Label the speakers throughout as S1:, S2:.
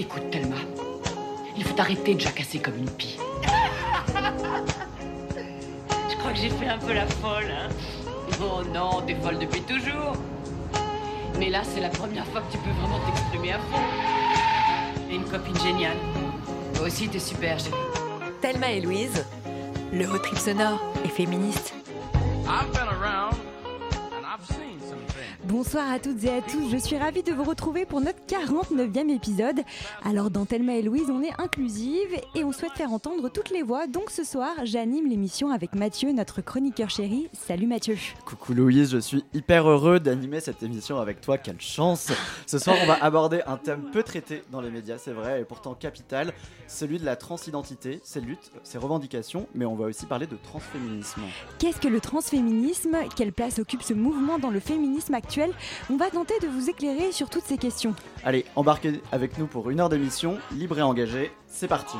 S1: Écoute, Thelma, il faut arrêter de jacasser comme une pie. Je crois que j'ai fait un peu la folle, hein. Oh non, t'es folle depuis toujours. Mais là, c'est la première fois que tu peux vraiment t'exprimer à fond. Et une copine géniale. Toi aussi, t'es super.
S2: Thelma et Louise, le haut trip sonore et féministe.
S3: I've been
S4: Bonsoir à toutes et à tous, je suis ravie de vous retrouver pour notre 49e épisode. Alors dans Thelma et Louise, on est inclusive et on souhaite faire entendre toutes les voix. Donc ce soir, j'anime l'émission avec Mathieu, notre chroniqueur chéri. Salut Mathieu.
S5: Coucou Louise, je suis hyper heureux d'animer cette émission avec toi, quelle chance Ce soir on va aborder un thème peu traité dans les médias, c'est vrai, et pourtant capital, celui de la transidentité, ses luttes, ses revendications, mais on va aussi parler de transféminisme.
S4: Qu'est-ce que le transféminisme? Quelle place occupe ce mouvement dans le féminisme actuel? On va tenter de vous éclairer sur toutes ces questions.
S5: Allez, embarquez avec nous pour une heure d'émission, libre et engagée, c'est parti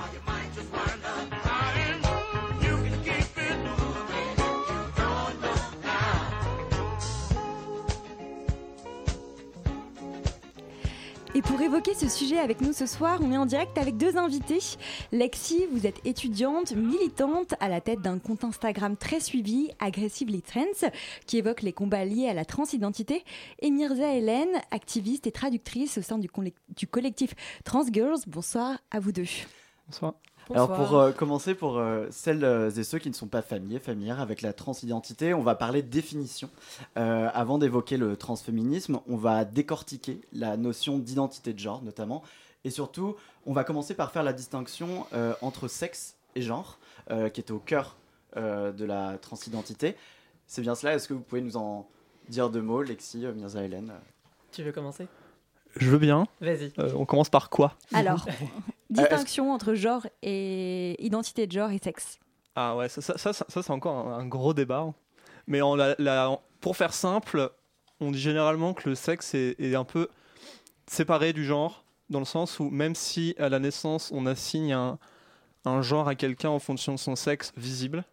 S4: Et pour évoquer ce sujet avec nous ce soir, on est en direct avec deux invités. Lexi, vous êtes étudiante, militante à la tête d'un compte Instagram très suivi, Aggressively Trends, qui évoque les combats liés à la transidentité. Et Mirza Hélène, activiste et traductrice au sein du, du collectif Trans Girls. Bonsoir à vous deux.
S5: Bonsoir. Alors pour euh, commencer, pour euh, celles euh, et ceux qui ne sont pas familiers, familières avec la transidentité, on va parler définition. Euh, avant d'évoquer le transféminisme, on va décortiquer la notion d'identité de genre notamment. Et surtout, on va commencer par faire la distinction euh, entre sexe et genre, euh, qui est au cœur euh, de la transidentité. C'est bien cela, est-ce que vous pouvez nous en dire deux mots, Lexi, euh, Mirza Hélène?
S6: Tu veux commencer?
S7: Je veux bien.
S6: Vas-y.
S7: Euh, on commence par quoi?
S4: Alors, distinction entre genre et identité de genre et sexe.
S7: Ah ouais, ça, ça, ça, c'est encore un, un gros débat. Mais la- la- en- pour faire simple, on dit généralement que le sexe est, est un peu séparé du genre, dans le sens où même si à la naissance on assigne un, un genre à quelqu'un en fonction de son sexe visible,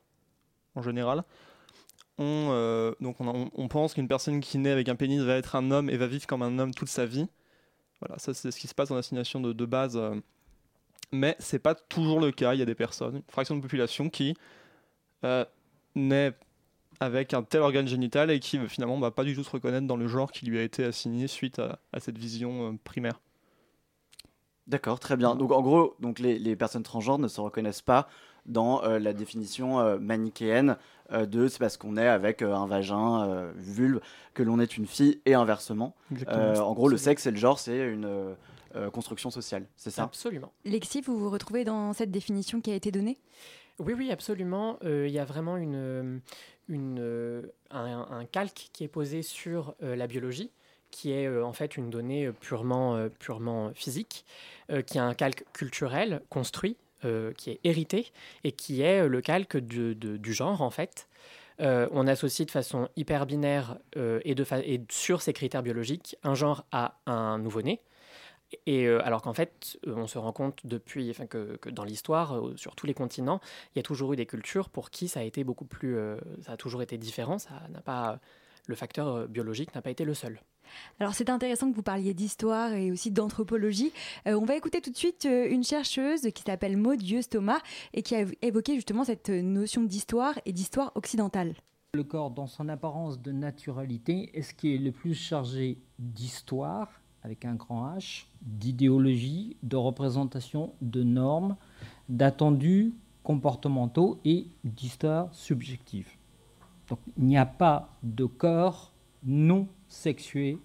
S7: en général, on, euh, donc on, on- on pense qu'une personne qui naît avec un pénis va être un homme et va vivre comme un homme toute sa vie. Voilà, ça c'est ce qui se passe en assignation de, de base. euh, mais c'est pas toujours le cas. Il y a des personnes, une fraction de population qui euh, naît avec un tel organe génital et qui finalement va pas du tout se reconnaître dans le genre qui lui a été assigné suite à, à cette vision euh, primaire.
S5: D'accord, très bien. Donc en gros, donc les, les personnes transgenres ne se reconnaissent pas dans euh, la définition euh, manichéenne euh, de c'est parce qu'on est avec un vagin, vulve, que l'on est une fille et inversement. En gros, le sexe et le genre, c'est une euh, construction sociale, c'est ça?
S6: Absolument.
S4: Lexi, vous vous retrouvez dans cette définition qui a été donnée?
S6: Oui, oui, absolument. Euh, Il y a vraiment une, euh, une, euh, un, un calque qui est posé sur euh, la biologie, qui est euh, en fait une donnée purement, euh, purement physique, euh, qui est un calque culturel construit, euh, qui est hérité, et qui est euh, le calque du, de- du genre, en fait. Euh, on associe de façon hyper binaire euh, et, de fa- et sur ces critères biologiques un genre à un nouveau-né. Et euh, alors qu'en fait, euh, on se rend compte depuis, enfin que, que dans l'histoire, euh, sur tous les continents, il y a toujours eu des cultures pour qui ça a été beaucoup plus, euh, ça a toujours été différent. Ça n'a pas, le facteur biologique n'a pas été le seul.
S4: Alors c'est intéressant que vous parliez d'histoire et aussi d'anthropologie. Euh, on va écouter tout de suite une chercheuse qui s'appelle Maud Thomas et qui a évoqué justement cette notion d'histoire et d'histoire occidentale.
S8: Le corps, dans son apparence de naturalité, est ce qui est le plus chargé d'histoire, avec un grand H, d'idéologie, de représentation, de normes, d'attendus comportementaux et d'histoire subjective. Donc il n'y a pas de corps non sexué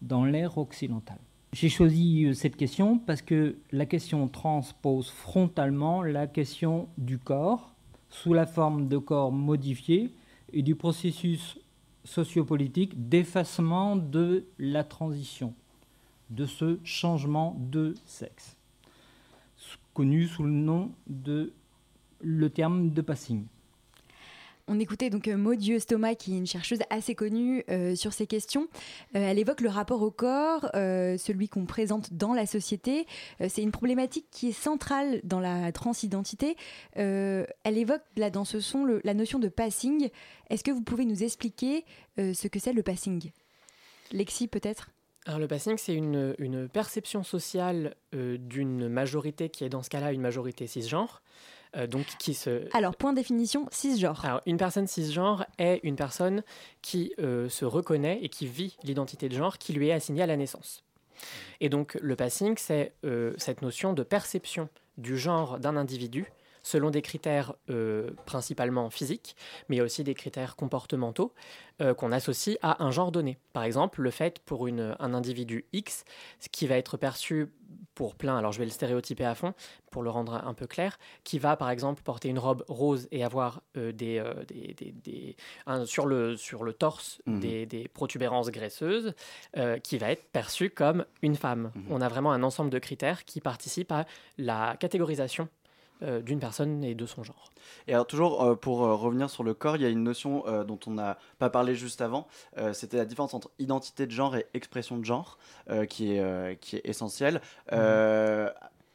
S8: dans l'ère occidentale. J'ai choisi euh, cette question parce que la question trans pose frontalement la question du corps sous la forme de corps modifié et du processus sociopolitique d'effacement de la transition, de ce changement de sexe, connu sous le nom de le terme de passing.
S4: On écoutait donc euh, Maud Thomas, qui est une chercheuse assez connue euh, sur ces questions. Euh, elle évoque le rapport au corps, celui qu'on présente dans la société. C'est une problématique qui est centrale dans la transidentité. Elle évoque là dans ce son la notion de passing. Est-ce que vous pouvez nous expliquer ce que c'est le passing? Lexi peut-être?
S6: Le passing, c'est une, perception sociale d'une majorité qui est dans ce cas-là une majorité cisgenre, euh, donc qui se...
S4: Alors, point de définition, cisgenre.
S6: Alors, une personne cisgenre est une personne qui euh, se reconnaît et qui vit l'identité de genre qui lui est assignée à la naissance. Et donc, le passing, c'est euh, cette notion de perception du genre d'un individu selon des critères principalement physiques, mais aussi des critères comportementaux qu'on associe à un genre donné. Par exemple, le fait pour une, un individu X, ce qui va être perçu pour plein, alors je vais le stéréotyper à fond pour le rendre un peu clair, qui va par exemple porter une robe rose et avoir euh, des, euh, des, des, sur, le, sur le torse mhm. des, protubérances graisseuses, euh, qui va être perçu comme une femme. Mhm. On a vraiment un ensemble de critères qui participent à la catégorisation d'une personne et de son genre.
S5: Et alors toujours pour revenir sur le corps, il y a une notion dont on n'a pas parlé juste avant, c'était la différence entre identité de genre et expression de genre, qui, est, qui est essentielle.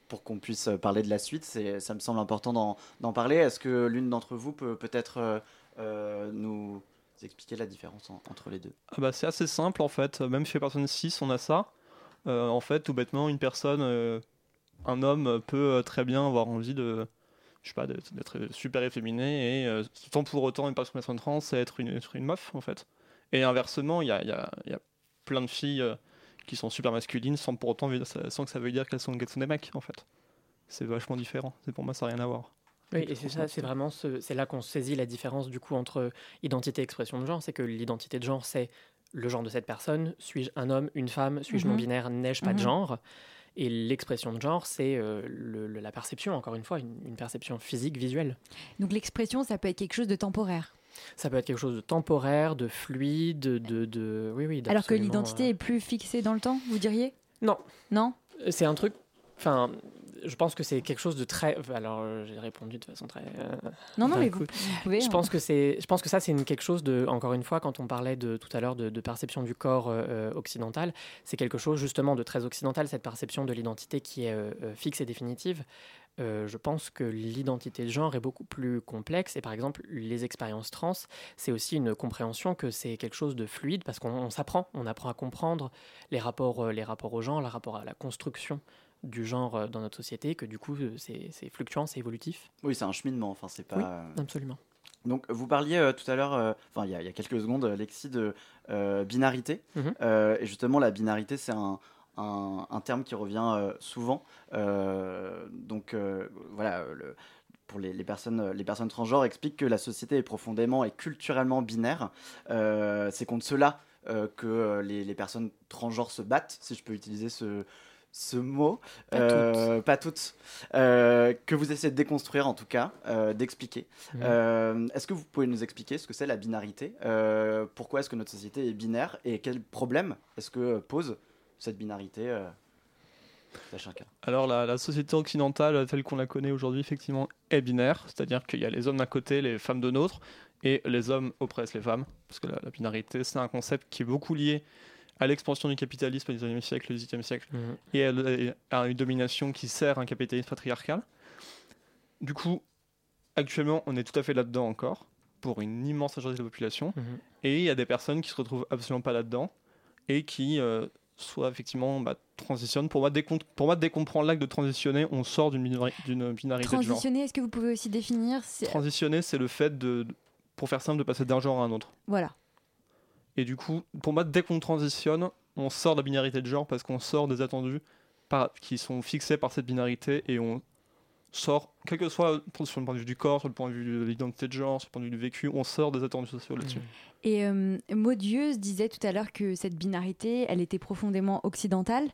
S5: Pour qu'on puisse parler de la suite. Ça me semble important d'en parler. Est-ce que l'une d'entre vous peut peut-être euh, euh, nous expliquer la différence entre les deux?
S7: Ah bah, C'est assez simple en fait. Même chez personne 6, on a ça. Euh, en fait, tout bêtement, une personne, un homme peut très bien avoir envie de je sais pas, d'être super efféminé et sans pour autant une personne trans, c'est être une, être une meuf en fait. Et inversement, il y a, y, a, y a, plein de filles qui sont super masculines sans pour autant sans que ça veuille dire qu'elles sont, des mecs en fait. C'est vachement différent. C'est pour moi ça n'a rien à voir.
S6: Oui, et c'est ça, c'est vraiment c'est là qu'on saisit la différence du coup entre identité et expression de genre. C'est que l'identité de genre, c'est le genre de cette personne. Suis-je un homme, une femme? Suis-je mhm. non binaire N'ai-je pas de mhm. genre? Et l'expression de genre, c'est euh, la perception, encore une fois, une perception physique, visuelle.
S4: Donc l'expression, ça peut être quelque chose de temporaire.
S6: Ça peut être quelque chose de temporaire, de fluide, de... de,
S4: oui, oui, Alors que l'identité euh, est plus fixée dans le temps, vous diriez?
S6: Non.
S4: Non?
S6: C'est un truc... Enfin, je pense que c'est quelque chose de très. Alors, j'ai répondu de façon très. Euh,
S4: non, non, mais vous, pouvez.
S6: Je pense que c'est. Je pense que ça, c'est quelque chose de. Encore une fois, quand on parlait de tout à l'heure de, perception du corps euh, occidental, c'est quelque chose justement de très occidental, cette perception de l'identité qui est fixe et définitive. Euh, je pense que l'identité de genre est beaucoup plus complexe. Et par exemple, les expériences trans, c'est aussi une compréhension que c'est quelque chose de fluide parce qu'on s'apprend, on apprend à comprendre les rapports, euh, les rapports au genre, le rapport à la construction du genre euh, dans notre société, que du coup, c'est fluctuant, c'est évolutif.
S5: Oui, c'est un cheminement, enfin, c'est pas.
S6: absolument.
S5: Donc, vous parliez tout à l'heure, enfin, il y, a quelques secondes, Lexi, de binarité. Mhm. et justement, la binarité, c'est un, un, terme qui revient euh, souvent. Euh, donc euh, voilà, pour les, personnes, les personnes transgenres expliquent que la société est profondément et culturellement binaire. C'est contre cela que les, personnes transgenres se battent, si je peux utiliser ce, ce mot,
S6: pas
S5: toutes, que vous essayez de déconstruire en tout cas, d'expliquer. Est-ce que vous pouvez nous expliquer ce que c'est la binarité? Pourquoi est-ce que notre société est binaire et quels problèmes est-ce que pose cette binarité euh, chacun.
S7: Alors la, société occidentale telle qu'on la connaît aujourd'hui effectivement est binaire, c'est-à-dire qu'il y a les hommes d'un côté, les femmes de l'autre, et les hommes oppressent les femmes, parce que la, binarité c'est un concept qui est beaucoup lié à l'expansion du capitalisme au XIXe siècle, au XVIIIe siècle, mhm. et à, une domination qui sert un capitalisme patriarcal. Du coup, actuellement, on est tout à fait là-dedans encore, pour une immense majorité de la population, mhm. et il y a des personnes qui se retrouvent absolument pas là-dedans, et qui euh, soit effectivement bah, transitionne. Pour moi, dès qu'on, pour moi, dès qu'on prend l'acte de transitionner, on sort d'une, d'une binarité
S4: de genre. Transitionner, est-ce que vous pouvez aussi définir
S7: Transitionner, c'est le fait de, pour faire simple, de passer d'un genre à un autre.
S4: Voilà.
S7: Et du coup, pour moi, dès qu'on transitionne, on sort de la binarité de genre parce qu'on sort des attendus par, qui sont fixés par cette binarité et on sort, quel que soit sur le point de vue du corps, sur le point de vue de l'identité de genre, sur le point de vue du vécu, on sort des attendus sociaux là-dessus.
S4: Et euh, Maudieuse disait tout à l'heure que cette binarité, elle était profondément occidentale.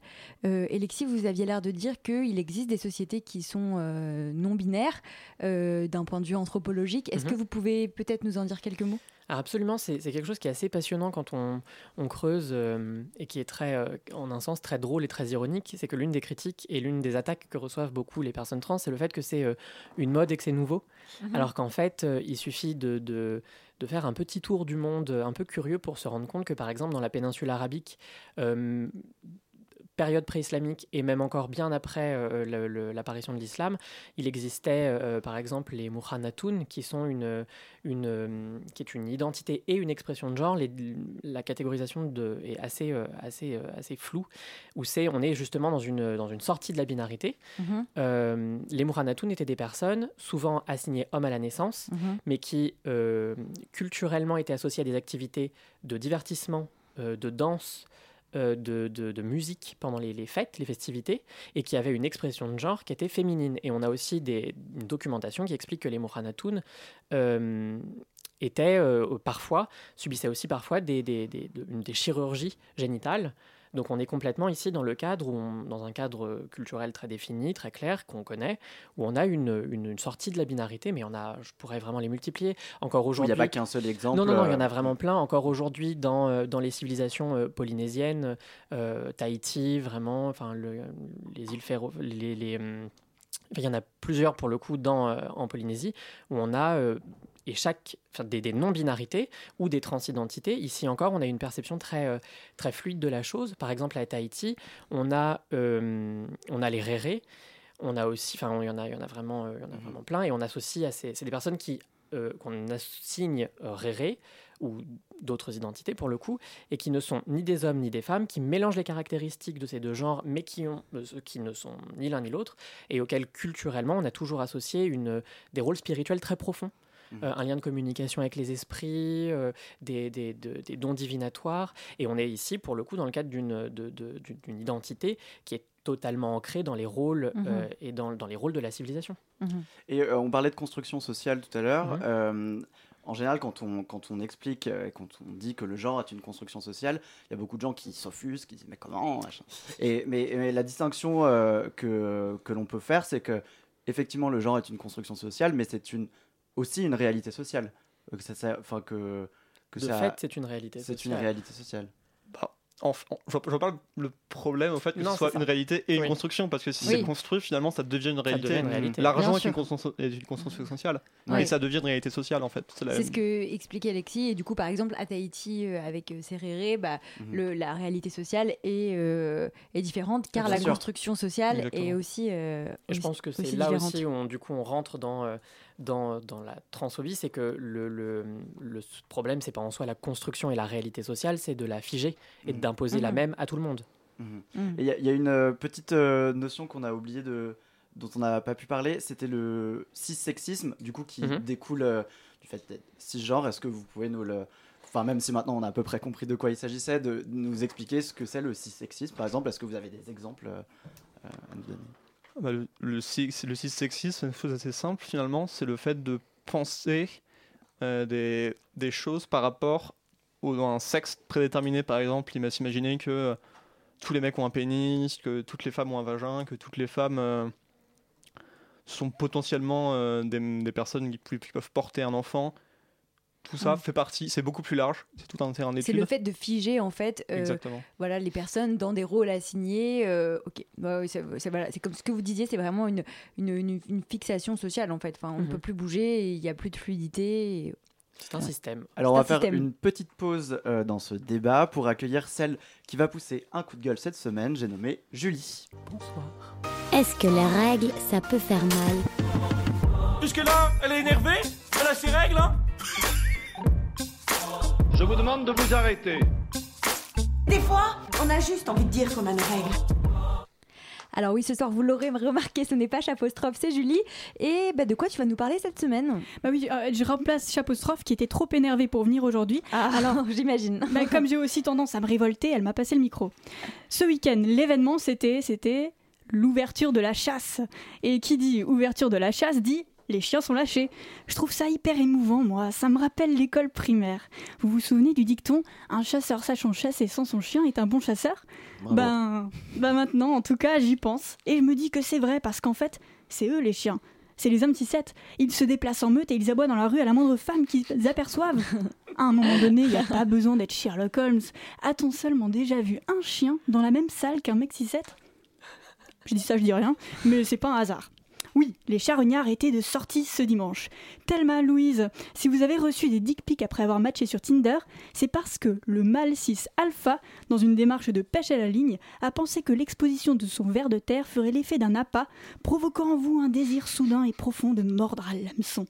S4: Euh, Alexis, vous aviez l'air de dire qu'il existe des sociétés qui sont euh, non binaires euh, d'un point de vue anthropologique. Est-ce que mhm. vous pouvez peut-être nous en dire quelques mots?
S6: Absolument, c'est quelque chose qui est assez passionnant quand on, on creuse et qui est très, en un sens très drôle et très ironique. C'est que l'une des critiques et l'une des attaques que reçoivent beaucoup les personnes trans, c'est le fait que c'est une mode et que c'est nouveau. Mhm. Alors qu'en fait, il suffit de, de de faire un petit tour du monde un peu curieux pour se rendre compte que, par exemple, dans la péninsule arabique, euh, période pré-islamique et même encore bien après l'apparition de l'islam, il existait par exemple les muhanatoun qui sont une, une, qui est une identité et une expression de genre. la catégorisation de, est assez, assez, assez floue, où c'est on est justement dans une, dans une sortie de la binarité. Mhm. les muhanatoun étaient des personnes souvent assignées hommes à la naissance, mhm. mais qui culturellement étaient associées à des activités de divertissement, de danse, euh, de, musique pendant les, fêtes, les festivités, et qui avait une expression de genre qui était féminine. Et on a aussi des, une documentation qui explique que les Mohanatoun euh, étaient euh, parfois, subissaient aussi parfois des, chirurgies génitales donc on est complètement ici dans le cadre, où dans un cadre culturel très défini, très clair, qu'on connaît, où on a une, une, sortie de la binarité, mais on a, je pourrais vraiment les multiplier. Encore aujourd'hui.
S5: Il n'y a pas qu'un seul exemple.
S6: Non, non, non, il y en a euh, vraiment plein. Encore aujourd'hui, dans, euh, dans les civilisations euh, polynésiennes, Tahiti, vraiment, enfin, les îles les, les il y en a plusieurs pour le coup dans, en Polynésie où on a et chaque, des, non-binarités ou des transidentités. Ici encore, on a une perception très, euh, très fluide de la chose. Par exemple, à Tahiti, on a, euh, on a les rérés. On a aussi, enfin, il y en a, y en a vraiment, euh, y en a mhm. vraiment plein. Et on associe à ces, c'est des personnes qui qu'on assigne rérés ou d'autres identités pour le coup, et qui ne sont ni des hommes ni des femmes, qui mélangent les caractéristiques de ces deux genres, mais qui, ont, qui ne sont ni l'un ni l'autre, et auxquels culturellement on a toujours associé une, des rôles spirituels très profonds. Euh, un lien de communication avec les esprits, euh, des, des, des, dons divinatoires. Et on est ici, pour le coup, dans le cadre d'une d'une identité qui est totalement ancrée dans les rôles mhm. euh, et dans, dans, les rôles de la civilisation.
S5: Mhm. Et on parlait de construction sociale tout à l'heure. En général, quand on, quand on explique, quand on dit que le genre est une construction sociale, il y a beaucoup de gens qui s'offusquent, qui disent mais comment et, mais, mais, la distinction que, que l'on peut faire, c'est que effectivement le genre est une construction sociale, mais c'est une aussi une réalité sociale. Euh, que ça, enfin que,
S6: que de fait, c'est une réalité
S5: sociale. C'est une réalité sociale.
S7: Je, je parle le problème au fait que ce soit une réalité et une construction parce que si c'est construit finalement ça devient une réalité, l'argent est, une construction, sociale. Et ça devient une réalité sociale en fait.
S4: C'est ce que expliquait Alexis. Et du coup par exemple à Tahiti euh, avec euh, Serrere bah, mhm. le, la réalité sociale est, euh, est différente car la construction sociale est aussi et
S6: je pense que c'est là aussi où on, du coup on rentre dans dans, dans, la transphobie, c'est que le, le, le problème, c'est pas en soi la construction et la réalité sociale, c'est de la figer et mhm. d'imposer la mhm. même à tout le monde.
S5: Mhm. Mm. Il y, a une euh, petite euh, notion qu'on a oublié de, dont on n'a pas pu parler, c'était le cis-sexisme, du coup, qui découle euh, du fait d'être cisgenre. Est-ce que vous pouvez nous le. Enfin, même si maintenant on a à peu près compris de quoi il s'agissait, de nous expliquer ce que c'est le cis-sexisme, par exemple? Est-ce que vous avez des exemples à nous donner?
S7: Bah, le, le, c'est une chose assez simple finalement, c'est le fait de penser des, des, choses par rapport à un sexe prédéterminé, par exemple. Il m'a s'imaginer que tous les mecs ont un pénis, que toutes les femmes ont un vagin, que toutes les femmes euh, sont potentiellement euh, des, personnes qui, peuvent porter un enfant. Tout ça fait partie, c'est beaucoup plus large, c'est tout un terrain d'étude.
S4: C'est le fait de figer en fait euh, voilà, les personnes dans des rôles assignés. ok, bah c'est comme ce que vous disiez, c'est vraiment une, une, fixation sociale en fait. Enfin, on ne mm-hmm. peut plus bouger, il n'y a plus de fluidité.
S6: C'est un système.
S5: Alors on va faire une petite pause euh, dans ce débat pour accueillir celle qui va pousser un coup de gueule cette semaine. J'ai nommé Julie.
S6: Bonsoir.
S9: Est-ce que les règles, ça peut faire mal?
S10: Jusque là, elle est énervée Elle a ses règles, hein
S3: Je vous demande de vous arrêter.
S11: Des fois, on a juste envie de dire qu'on a nos règles.
S4: Alors oui, ce soir, vous l'aurez remarqué, ce n'est pas Chapostrophe, c'est Julie. Et bah, de quoi tu vas nous parler cette semaine?
S12: Bah oui, euh, je remplace Chapostrophe qui était trop énervée pour venir aujourd'hui.
S4: Ah, alors j'imagine.
S12: Bah, comme j'ai aussi tendance à me révolter, elle m'a passé le micro. Ce week-end, l'événement, c'était, c'était l'ouverture de la chasse. Et qui dit ouverture de la chasse dit les chiens sont lâchés. Je trouve ça hyper émouvant, moi. Ça me rappelle l'école primaire. Vous vous souvenez du dicton Un chasseur sachant chasser sans son chien est un bon chasseur? Ben, ben maintenant, en tout cas, j'y pense. Et je me dis que c'est vrai parce qu'en fait, c'est eux les chiens. C'est les hommes 6 Ils se déplacent en meute et ils aboient dans la rue à la moindre femme qu'ils aperçoivent. À un moment donné, il n'y a pas besoin d'être Sherlock Holmes. A-t-on seulement déjà vu un chien dans la même salle qu'un mec 6 Je dis ça, je dis rien, mais c'est pas un hasard. Oui, les charognards étaient de sortie ce dimanche. Thelma, Louise, si vous avez reçu des dick pics après avoir matché sur Tinder, c'est parce que le mâle 6 alpha, dans une démarche de pêche à la ligne, a pensé que l'exposition de son ver de terre ferait l'effet d'un appât, provoquant en vous un désir soudain et profond de mordre à l'hameçon.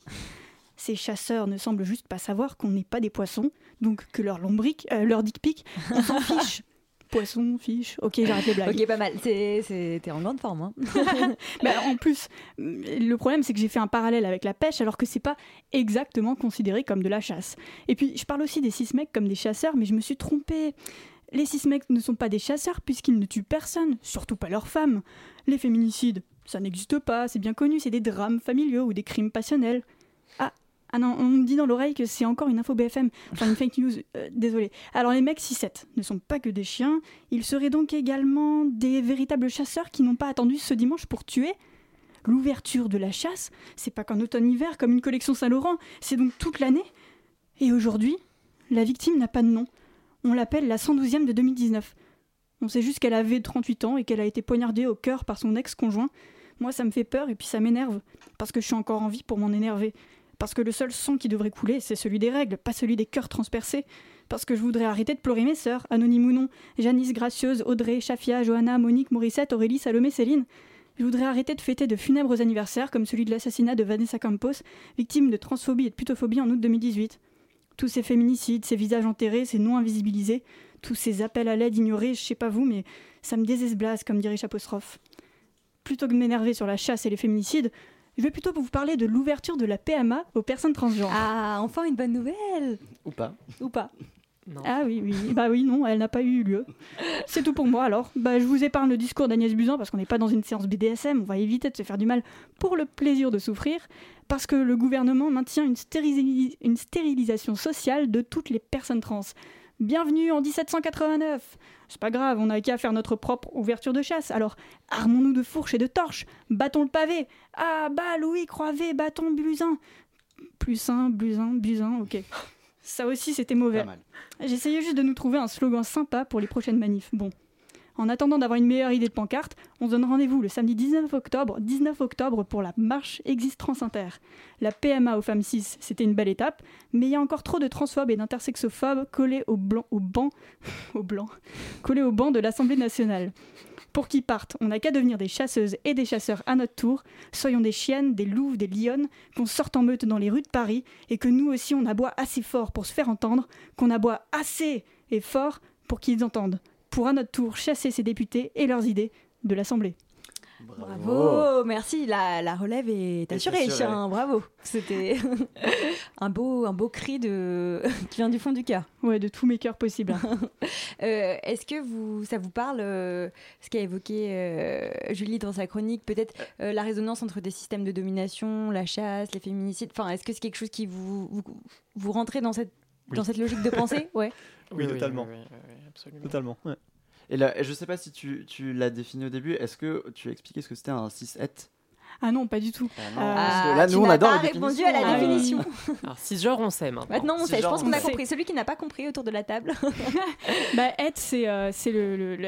S12: Ces chasseurs ne semblent juste pas savoir qu'on n'est pas des poissons, donc que leur lombric, euh, leur dick pic, on s'en fiche. Poisson, fiche. Ok, j'arrête les blagues.
S4: Ok, pas mal. T'es en grande forme. Hein.
S12: Mais en plus, le problème, c'est que j'ai fait un parallèle avec la pêche, alors que c'est pas exactement considéré comme de la chasse. Et puis, je parle aussi des six mecs comme des chasseurs, mais je me suis trompée. Les six mecs ne sont pas des chasseurs puisqu'ils ne tuent personne, surtout pas leurs femmes. Les féminicides, ça n'existe pas, c'est bien connu, c'est des drames familiaux ou des crimes passionnels. Ah, non, on me dit dans l'oreille que c'est encore une info BFM, enfin une fake news, euh, désolé. Alors les mecs 6-7 ne sont pas que des chiens, ils seraient donc également des véritables chasseurs qui n'ont pas attendu ce dimanche pour tuer L'ouverture de la chasse, c'est pas qu'en automne-hiver comme une collection Saint-Laurent, c'est donc toute l'année. Et aujourd'hui, la victime n'a pas de nom. On l'appelle la 112e de 2019. On sait juste qu'elle avait 38 ans et qu'elle a été poignardée au cœur par son ex-conjoint. Moi, ça me fait peur et puis ça m'énerve, parce que je suis encore en vie pour m'en énerver. Parce que le seul sang qui devrait couler, c'est celui des règles, pas celui des cœurs transpercés. Parce que je voudrais arrêter de pleurer mes sœurs, anonymes ou non, Janice Gracieuse, Audrey, Chafia, Johanna, Monique, Morissette, Aurélie, Salomé, Céline. Je voudrais arrêter de fêter de funèbres anniversaires comme celui de l'assassinat de Vanessa Campos, victime de transphobie et de putophobie en août 2018. Tous ces féminicides, ces visages enterrés, ces noms invisibilisés, tous ces appels à l'aide ignorés, je sais pas vous, mais ça me désesblase, comme dirait Chapostrophe. Plutôt que de m'énerver sur la chasse et les féminicides, je vais plutôt vous parler de l'ouverture de la PMA aux personnes transgenres.
S4: Ah, enfin une bonne nouvelle
S5: Ou pas.
S12: Ou pas. Ah oui, oui, bah oui, non, elle n'a pas eu lieu. C'est tout pour moi alors. Bah, je vous épargne le discours d'Agnès Buzyn parce qu'on n'est pas dans une séance BDSM, on va éviter de se faire du mal pour le plaisir de souffrir, parce que le gouvernement maintient une, une stérilisation sociale de toutes les personnes trans. Bienvenue en 1789 C'est pas grave, on n'a qu'à faire notre propre ouverture de chasse, alors armons-nous de fourches et de torches, battons le pavé. Ah bah Louis Croivet, bâton Buzyn. Plus un, Buzyn, Buzyn, ok. Ça aussi c'était mauvais. J'essayais juste de nous trouver un slogan sympa pour les prochaines manifs. Bon, en attendant d'avoir une meilleure idée de pancarte, on se donne rendez-vous le samedi 19 octobre, 19 octobre pour la marche Existe Trans Inter. La PMA aux femmes cis, c'était une belle étape, mais il y a encore trop de transphobes et d'intersexophobes collés au, blanc, au banc, au blanc, collés au banc de l'Assemblée nationale. Pour qu'ils partent, on n'a qu'à devenir des chasseuses et des chasseurs à notre tour. Soyons des chiennes, des louves, des lionnes, qu'on sorte en meute dans les rues de Paris et que nous aussi on aboie assez fort pour se faire entendre, qu'on aboie assez et fort pour qu'ils entendent pour à notre tour chasser ces députés et leurs idées de l'Assemblée.
S4: Bravo. merci, la, la, relève est assurée, chien, bravo. C'était un beau, un beau cri de... qui vient du fond du cœur.
S12: Ouais, de tous mes cœurs possibles.
S4: Euh, est-ce que vous, ça vous parle, euh, ce qu'a évoqué euh, Julie dans sa chronique, peut-être la résonance entre des systèmes de domination, la chasse, les féminicides, enfin, est-ce que c'est quelque chose qui vous, vous, vous rentrez dans cette, dans cette logique de pensée?
S7: Ouais. Oui, totalement.
S6: Absolument.
S7: Totalement.
S5: Et là, je sais pas si tu, tu l'as défini au début. Est-ce que tu as expliqué ce que c'était un 6-7
S12: ah non, pas du tout.
S5: Ah non, parce que là, nous, on adore
S4: pas répondu à la
S6: Ah
S4: définition.
S6: Alors, cisgenre, on sait maintenant.
S4: Maintenant, on sait. Je pense qu'on
S5: on
S4: a compris. Celui qui n'a pas compris autour de la table.
S12: bah, het, c'est euh, c'est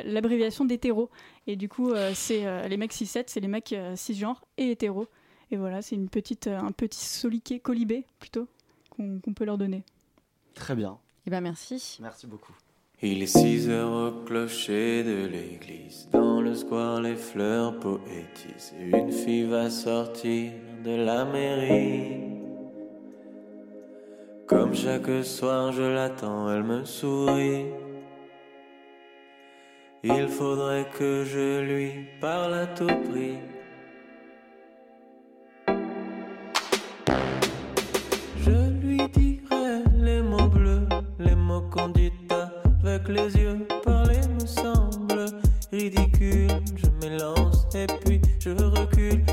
S12: l'abréviation d'hétéro. Et du coup, euh, c'est euh, les mecs 6-7, c'est les mecs euh, cisgenres et hétéros. Et voilà, c'est une petite, euh, un petit soliquet colibé, plutôt, qu'on qu'on peut leur donner.
S5: Très bien.
S4: Eh ben merci.
S5: Merci beaucoup.
S13: Il est 6 heures au clocher de l'église. Dans le square, les fleurs poétisent. Une fille va sortir de la mairie. Comme chaque soir, je l'attends, elle me sourit. Il faudrait que je lui parle à tout prix. Les yeux. Parler me semble ridicule. Je m'élance et puis je recule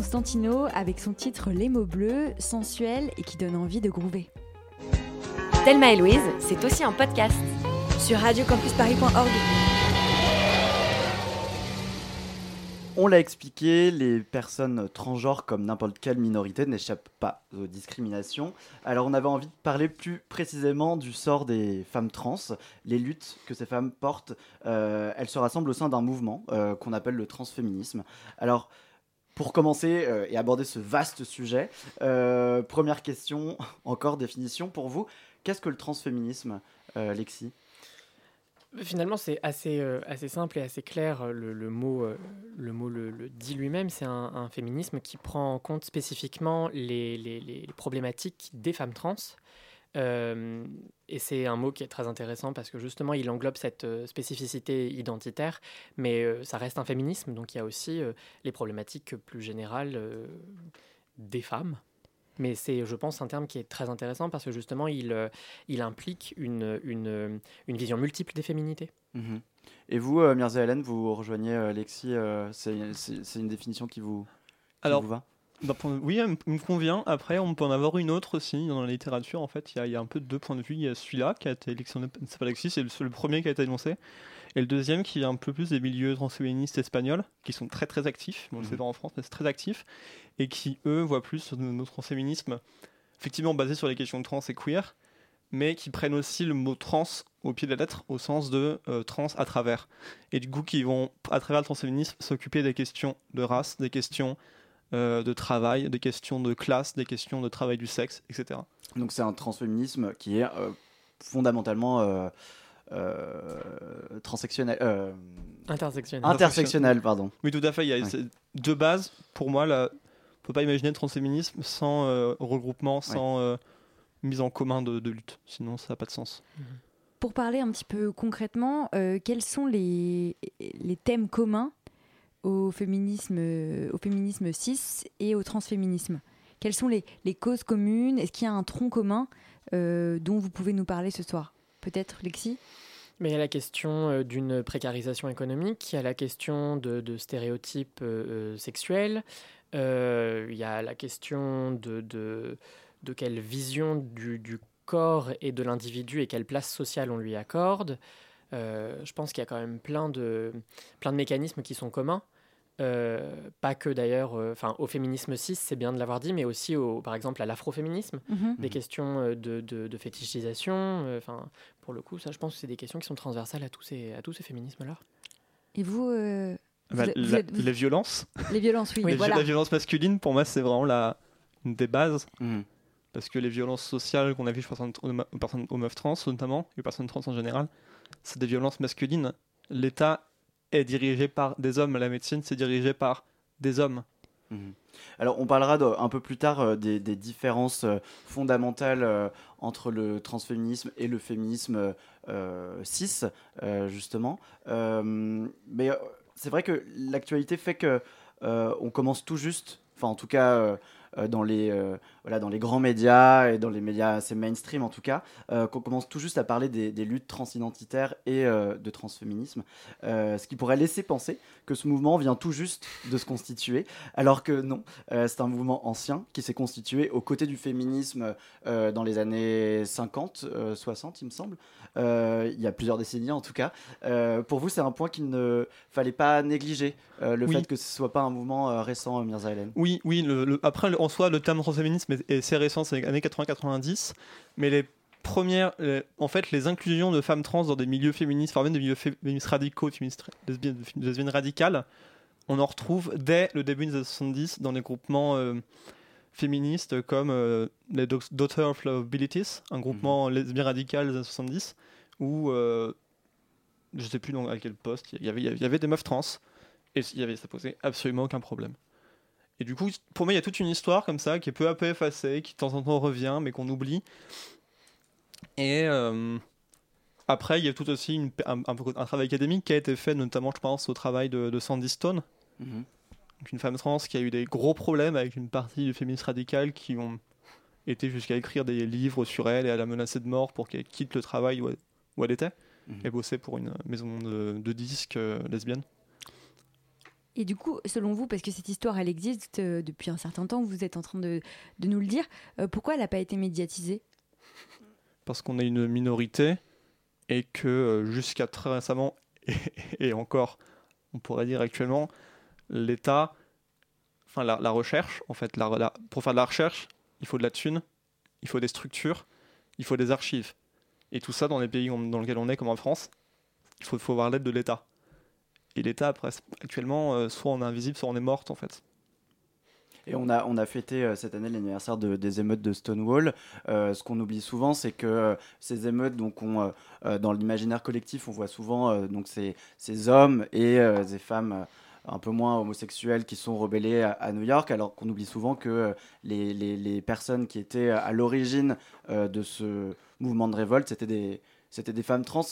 S4: Constantino avec son titre Les mots bleus, sensuel et qui donne envie de groover.
S2: Thelma et Louise, c'est aussi un podcast. Sur radiocampusparis.org.
S5: On l'a expliqué, les personnes transgenres comme n'importe quelle minorité n'échappent pas aux discriminations. Alors on avait envie de parler plus précisément du sort des femmes trans, les luttes que ces femmes portent. Euh, elles se rassemblent au sein d'un mouvement euh, qu'on appelle le transféminisme. Alors pour commencer euh, et aborder ce vaste sujet, euh, première question, encore définition pour vous. Qu'est-ce que le transféminisme, euh, Lexi?
S6: Finalement, c'est assez, euh, assez simple et assez clair. Le, mot, le, mot le, dit lui-même. C'est un, féminisme qui prend en compte spécifiquement les problématiques des femmes trans. Euh, et c'est un mot qui est très intéressant parce que justement, il englobe cette euh, spécificité identitaire, mais euh, ça reste un féminisme. Donc il y a aussi euh, les problématiques plus générales euh, des femmes. Mais c'est, je pense, un terme qui est très intéressant parce que justement, il, euh, il implique une, une, une vision multiple des féminités.
S5: Mhm. Et vous, euh, Mirza Hélène, vous rejoignez euh, Lexi, euh, c'est une définition qui vous, qui
S7: Alors,
S5: vous va?
S7: Oui, elle me convient. Après, on peut en avoir une autre aussi dans la littérature. En fait, il y, a- il y a un peu deux points de vue. Il y a celui-là qui a été électionné, c'est pas Alexis, c'est le, le premier qui a été énoncé. Et le deuxième qui est un peu plus des milieux transféministes espagnols, qui sont très très actifs. Bon, c'est pas en France, mais c'est très actif. Et qui, eux, voient plus notre transféminisme, effectivement basé sur les questions de trans et queer, mais qui prennent aussi le mot trans au pied de la lettre, au sens de euh, trans à travers. Et du coup, qui vont, à travers le transféminisme, s'occuper des questions de race, des questions euh, de travail, des questions de classe, des questions de travail du sexe, etc.
S5: Donc c'est un transféminisme qui est euh, fondamentalement euh, euh, transsectionnel. euh,
S6: Intersectionnel.
S5: Intersectionnel, pardon.
S7: Oui, tout à fait. Il y a,
S5: Ouais.
S7: c'est- De base, pour moi, là, on peut pas imaginer le transféminisme sans euh, regroupement, sans euh, mise en commun de, de lutte. Sinon, ça n'a pas de sens.
S4: Pour parler un petit peu concrètement, euh, quels sont les, les thèmes communs au féminisme, euh, au féminisme cis et au transféminisme. Quelles sont les, causes communes? Est-ce qu'il y a un tronc commun euh, dont vous pouvez nous parler ce soir? Peut-être, Lexi?
S6: Mais il y a la question euh, d'une précarisation économique, il y a la question de, stéréotypes sexuels, il y a la question de, quelle vision du corps et de l'individu et quelle place sociale on lui accorde. Euh, je pense qu'il y a quand même plein de, plein de mécanismes qui sont communs. Euh, pas que d'ailleurs, euh, enfin au féminisme cis, c'est bien de l'avoir dit, mais aussi au, par exemple à l'afroféminisme,
S4: Mhm.
S6: des questions de, de, de fétichisation. euh, Enfin, pour le coup, ça, je pense que c'est des questions qui sont transversales à tous ces, à tous ces féminismes-là.
S4: Et vous, euh,
S7: Bah,
S4: vous
S7: la-
S4: vous-
S7: Les violences.
S4: Les violences, oui,
S7: Les vi-
S4: voilà.
S7: La violence masculine, pour moi, c'est vraiment la, une des bases.
S5: Mhm.
S7: Parce que les violences sociales qu'on a vues aux, aux, aux personnes, aux meufs trans, notamment, et aux personnes trans en général, c'est des violences masculines. L'État est dirigé par des hommes, la médecine, c'est dirigé par des hommes.
S5: Mhm. Alors, on parlera un peu plus tard euh, des, différences euh, fondamentales euh, entre le transféminisme et le féminisme cis, justement. Mais c'est vrai que l'actualité fait que on commence tout juste, enfin en tout cas, dans, les, voilà, dans les grands médias et dans les médias assez mainstream en tout cas, qu'on commence tout juste à parler des, des luttes transidentitaires et de transféminisme, ce qui pourrait laisser penser que ce mouvement vient tout juste de se constituer, alors que non, c'est un mouvement ancien qui s'est constitué aux côtés du féminisme dans les années 50, 60 il me semble, il y a plusieurs décennies en tout cas. pour vous, c'est un point qu'il ne fallait pas négliger, le fait que ce soit pas un mouvement récent, Mirza Hélène?
S7: Oui, oui. Le, après, en soi, le terme transféminisme est, est assez récent, c'est les années 80-90, mais les premières, en fait, les inclusions de femmes trans dans des milieux féministes, enfin même des milieux féministes radicaux, féministes lesbiennes, lesbiennes radicales, on en retrouve dès le début des années 70 dans les groupements euh, féministes comme euh, les Daughters of Abilities, un groupement mhm. lesbien radical des années 70, où euh, je sais plus dans, à quel poste, il y, avait, il y avait des meufs trans, et il y avait, ça posait absolument aucun problème. Et du coup, pour moi, il y a toute une histoire comme ça qui est peu à peu effacée, qui de temps en temps revient, mais qu'on oublie. Et euh, après, il y a tout aussi une, un, un, travail académique qui a été fait, notamment, je pense, au travail de, Sandy Stone, mhm. une femme trans qui a eu des gros problèmes avec une partie du féminisme radical qui ont été jusqu'à écrire des livres sur elle et à la menacer de mort pour qu'elle quitte le travail où elle, où elle était mhm. et bosser pour une maison de, disques euh, lesbienne.
S4: Et du coup, selon vous, parce que cette histoire, elle existe euh, depuis un certain temps, vous êtes en train de, nous le dire, pourquoi elle n'a pas été médiatisée?
S7: Parce qu'on est une minorité et que euh, jusqu'à très récemment, et, encore, on pourrait dire actuellement, l'État, enfin la, recherche, en fait, pour faire de la recherche, il faut de la thune, il faut des structures, il faut des archives. Et tout ça dans les pays dans lesquels on est, comme en France, il faut avoir l'aide de l'État. Et l'État, actuellement, euh, soit on est invisible, soit on est morte, en fait.
S5: Et on a, on a fêté euh, cette année l'anniversaire de, des émeutes de Stonewall. Euh, ce qu'on oublie souvent, c'est que ces émeutes, donc on, dans l'imaginaire collectif, on voit souvent donc ces, ces hommes et des femmes un peu moins homosexuels qui sont rebellés à, New York, alors qu'on oublie souvent que les, les, personnes qui étaient à l'origine de ce mouvement de révolte, c'était des, des femmes trans.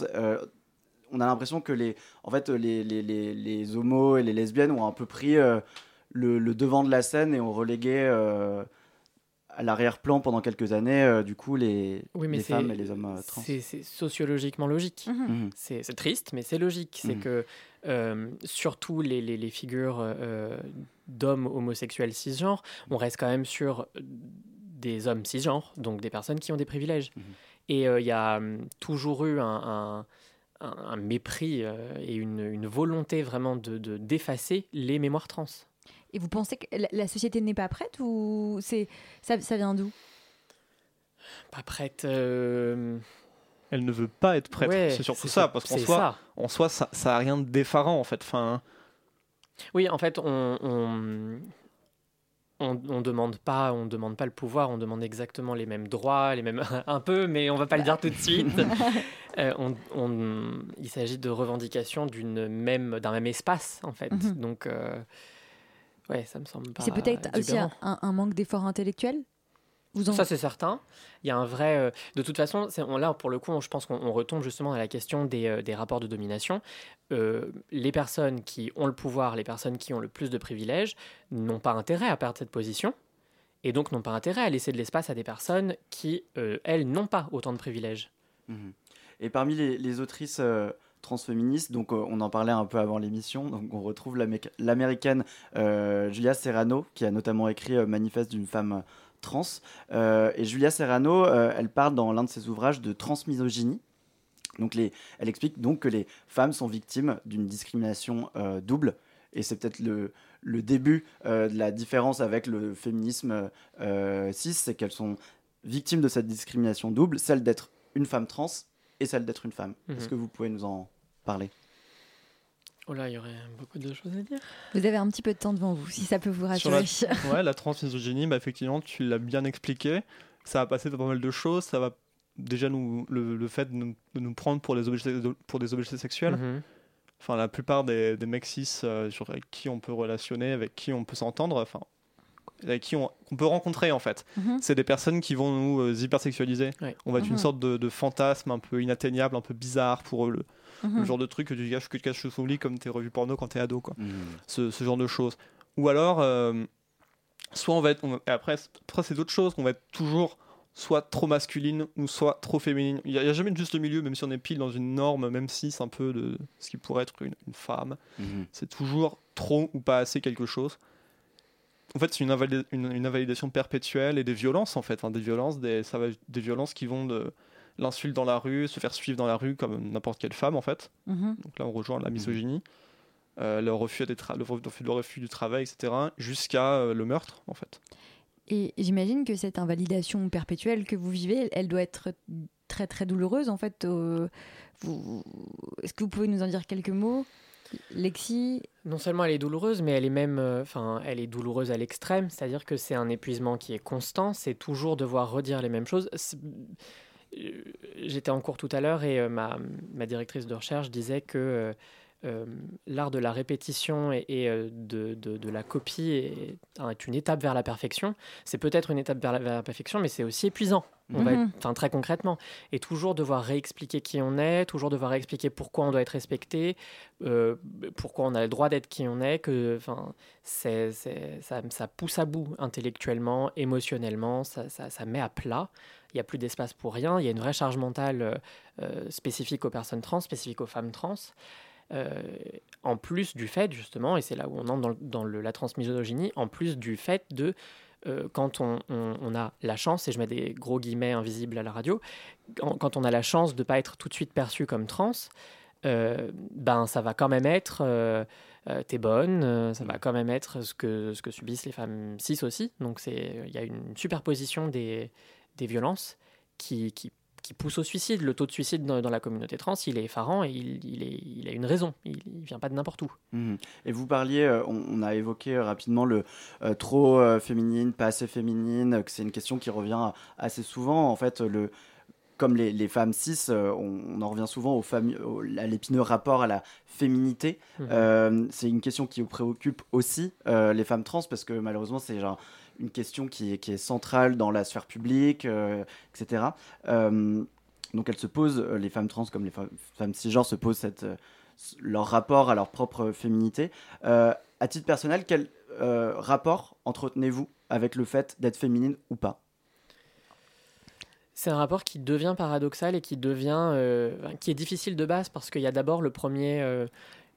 S5: On a l'impression que les, en fait, les, les, les, homos et les lesbiennes ont un peu pris le, devant de la scène et on reléguait euh, à l'arrière-plan pendant quelques années, euh, du coup, les, les femmes et les hommes euh, trans.
S6: C'est sociologiquement logique. Mhm. Mhm. C'est triste, mais c'est logique. C'est mhm. que surtout les, les, les figures d'hommes homosexuels cisgenres, on reste quand même sur des hommes cisgenres, donc des personnes qui ont des privilèges. Et il y a hum, toujours eu un, un, mépris et une, une, volonté vraiment de d'effacer les mémoires trans.
S4: Et vous pensez que la, société n'est pas prête ou c'est ça, ça vient d'où?
S6: Pas prête. Euh,
S7: Elle ne veut pas être prête. c'est surtout ça, parce qu'en soi, en soi, ça, ça a rien de défarant en fait. Enfin.
S6: Oui, en fait, on, on, on, demande pas, on demande pas le pouvoir, on demande exactement les mêmes droits, les mêmes un peu, mais on va pas le dire tout de suite. Euh, on, il s'agit de revendication d'une même d'un même espace en fait. Mhm. Donc euh, Ouais, ça me semble pas.
S4: C'est peut-être aussi un, manque d'effort intellectuel
S6: Vous en... Ça, c'est certain. Il y a un vrai. Euh, de toute façon, on, là, pour le coup, je pense qu'on retombe justement à la question des, euh, des rapports de domination. Euh, les personnes qui ont le pouvoir, les personnes qui ont le plus de privilèges, n'ont pas intérêt à perdre cette position. Et donc n'ont pas intérêt à laisser de l'espace à des personnes qui, elles, n'ont pas autant de privilèges.
S5: Mmh Et parmi les, les autrices transféministe. Donc, euh, on en parlait un peu avant l'émission. Donc, on retrouve l'américaine euh, Julia Serrano, qui a notamment écrit euh, Manifeste d'une femme trans. et Julia Serrano, elle parle dans l'un de ses ouvrages de transmisogynie. Donc, les, elle explique donc que les femmes sont victimes d'une discrimination double. Et c'est peut-être le, le, début de la différence avec le féminisme cis, c'est qu'elles sont victimes de cette discrimination double, celle d'être une femme trans et celle d'être une femme. Est-ce mhm. que vous pouvez nous en parler?
S6: Oh là, il y aurait beaucoup de choses à dire.
S4: Vous avez un petit peu de temps devant vous, si ça peut vous rassurer.
S7: la, ouais, la transmisogynie, bah, effectivement, tu l'as bien expliqué. Ça va passer par pas mal de choses. Ça va déjà nous le, fait de nous, prendre pour, les objets, pour des objets sexuels. Mhm. Enfin, la plupart des, des mecs cis euh, sur avec qui on peut relationner, avec qui on peut s'entendre, enfin, avec qui on, peut rencontrer en fait. Mhm. C'est des personnes qui vont nous euh, hypersexualiser. On va être une mhm. sorte de, fantasme un peu inatteignable, un peu bizarre pour eux. Le, mhm. genre de truc que tu caches, que tu caches sous lit comme tes revues porno quand t'es ado. Quoi. Ce, ce, genre de choses. Ou alors, euh, soit on va être. et après, après c'est d'autres choses, qu'on va être toujours soit trop masculine ou soit trop féminine. Il n'y a, jamais de juste milieu, même si on est pile dans une norme, même si c'est un peu de ce qui pourrait être une, femme.
S5: Mhm.
S7: C'est toujours trop ou pas assez quelque chose. En fait, c'est une, une, invalidation perpétuelle et des violences, en fait. des violences, des, ça va, des violences qui vont de l'insulte dans la rue, se faire suivre dans la rue comme n'importe quelle femme, en fait.
S4: Mhm.
S7: Donc là, on rejoint la misogynie. Euh, le, refus le, refus, le, refus du travail, etc., jusqu'à euh, le meurtre, en fait.
S4: Et j'imagine que cette invalidation perpétuelle que vous vivez, elle doit être très très douloureuse, en fait. vous... Est-ce que vous pouvez nous en dire quelques mots? Lexi?
S6: Non seulement elle est douloureuse, mais elle est même, euh, enfin, elle est douloureuse à l'extrême, c'est-à-dire que c'est un épuisement qui est constant, c'est toujours devoir redire les mêmes choses. J'étais en cours tout à l'heure et ma, ma, directrice de recherche disait que euh, l'art de la répétition et, euh, de, de, la copie est, est, une étape vers la perfection. C'est peut-être une étape vers la, perfection, mais c'est aussi épuisant. On va
S4: Mhm.
S6: enfin, très concrètement. Et toujours devoir réexpliquer qui on est, toujours devoir réexpliquer pourquoi on doit être respecté, euh, pourquoi on a le droit d'être qui on est, que ça, ça, pousse à bout intellectuellement, émotionnellement, ça, ça, ça met à plat. Il n'y a plus d'espace pour rien. Il y a une vraie charge mentale spécifique aux personnes trans, spécifique aux femmes trans. Euh, en plus du fait, justement, et c'est là où on entre dans, le, la transmisogynie, en plus du fait de euh, quand on, on, a la chance, et je mets des gros guillemets invisibles à la radio, quand, on a la chance de ne pas être tout de suite perçu comme trans, euh, ben ça va quand même être euh, t'es bonne, ça va quand même être ce que, ce que subissent les femmes cis aussi. Donc il y a une superposition des, des violences qui, qui qui pousse au suicide. Le taux de suicide dans, la communauté trans, il est effarant et il, il, est, il a une raison. Il ne vient pas de n'importe où.
S5: Mmh. Et vous parliez, euh, on, a évoqué euh, rapidement le euh, trop féminine, pas assez féminine, que c'est une question qui revient assez souvent. En fait, le, comme les, les femmes cis, on, en revient souvent au au, à l'épineux rapport à la féminité. Mmh. c'est une question qui préoccupe aussi les femmes trans parce que malheureusement, c'est genre une question qui est, centrale dans la sphère publique, etc. Euh, donc elle se pose, euh, les femmes trans comme les femmes cisgenres se posent euh, leur rapport à leur propre féminité. à titre personnel, quel rapport entretenez-vous avec le fait d'être féminine ou pas?
S6: C'est un rapport qui devient paradoxal et qui devient qui est difficile de base parce qu'il y a d'abord le premier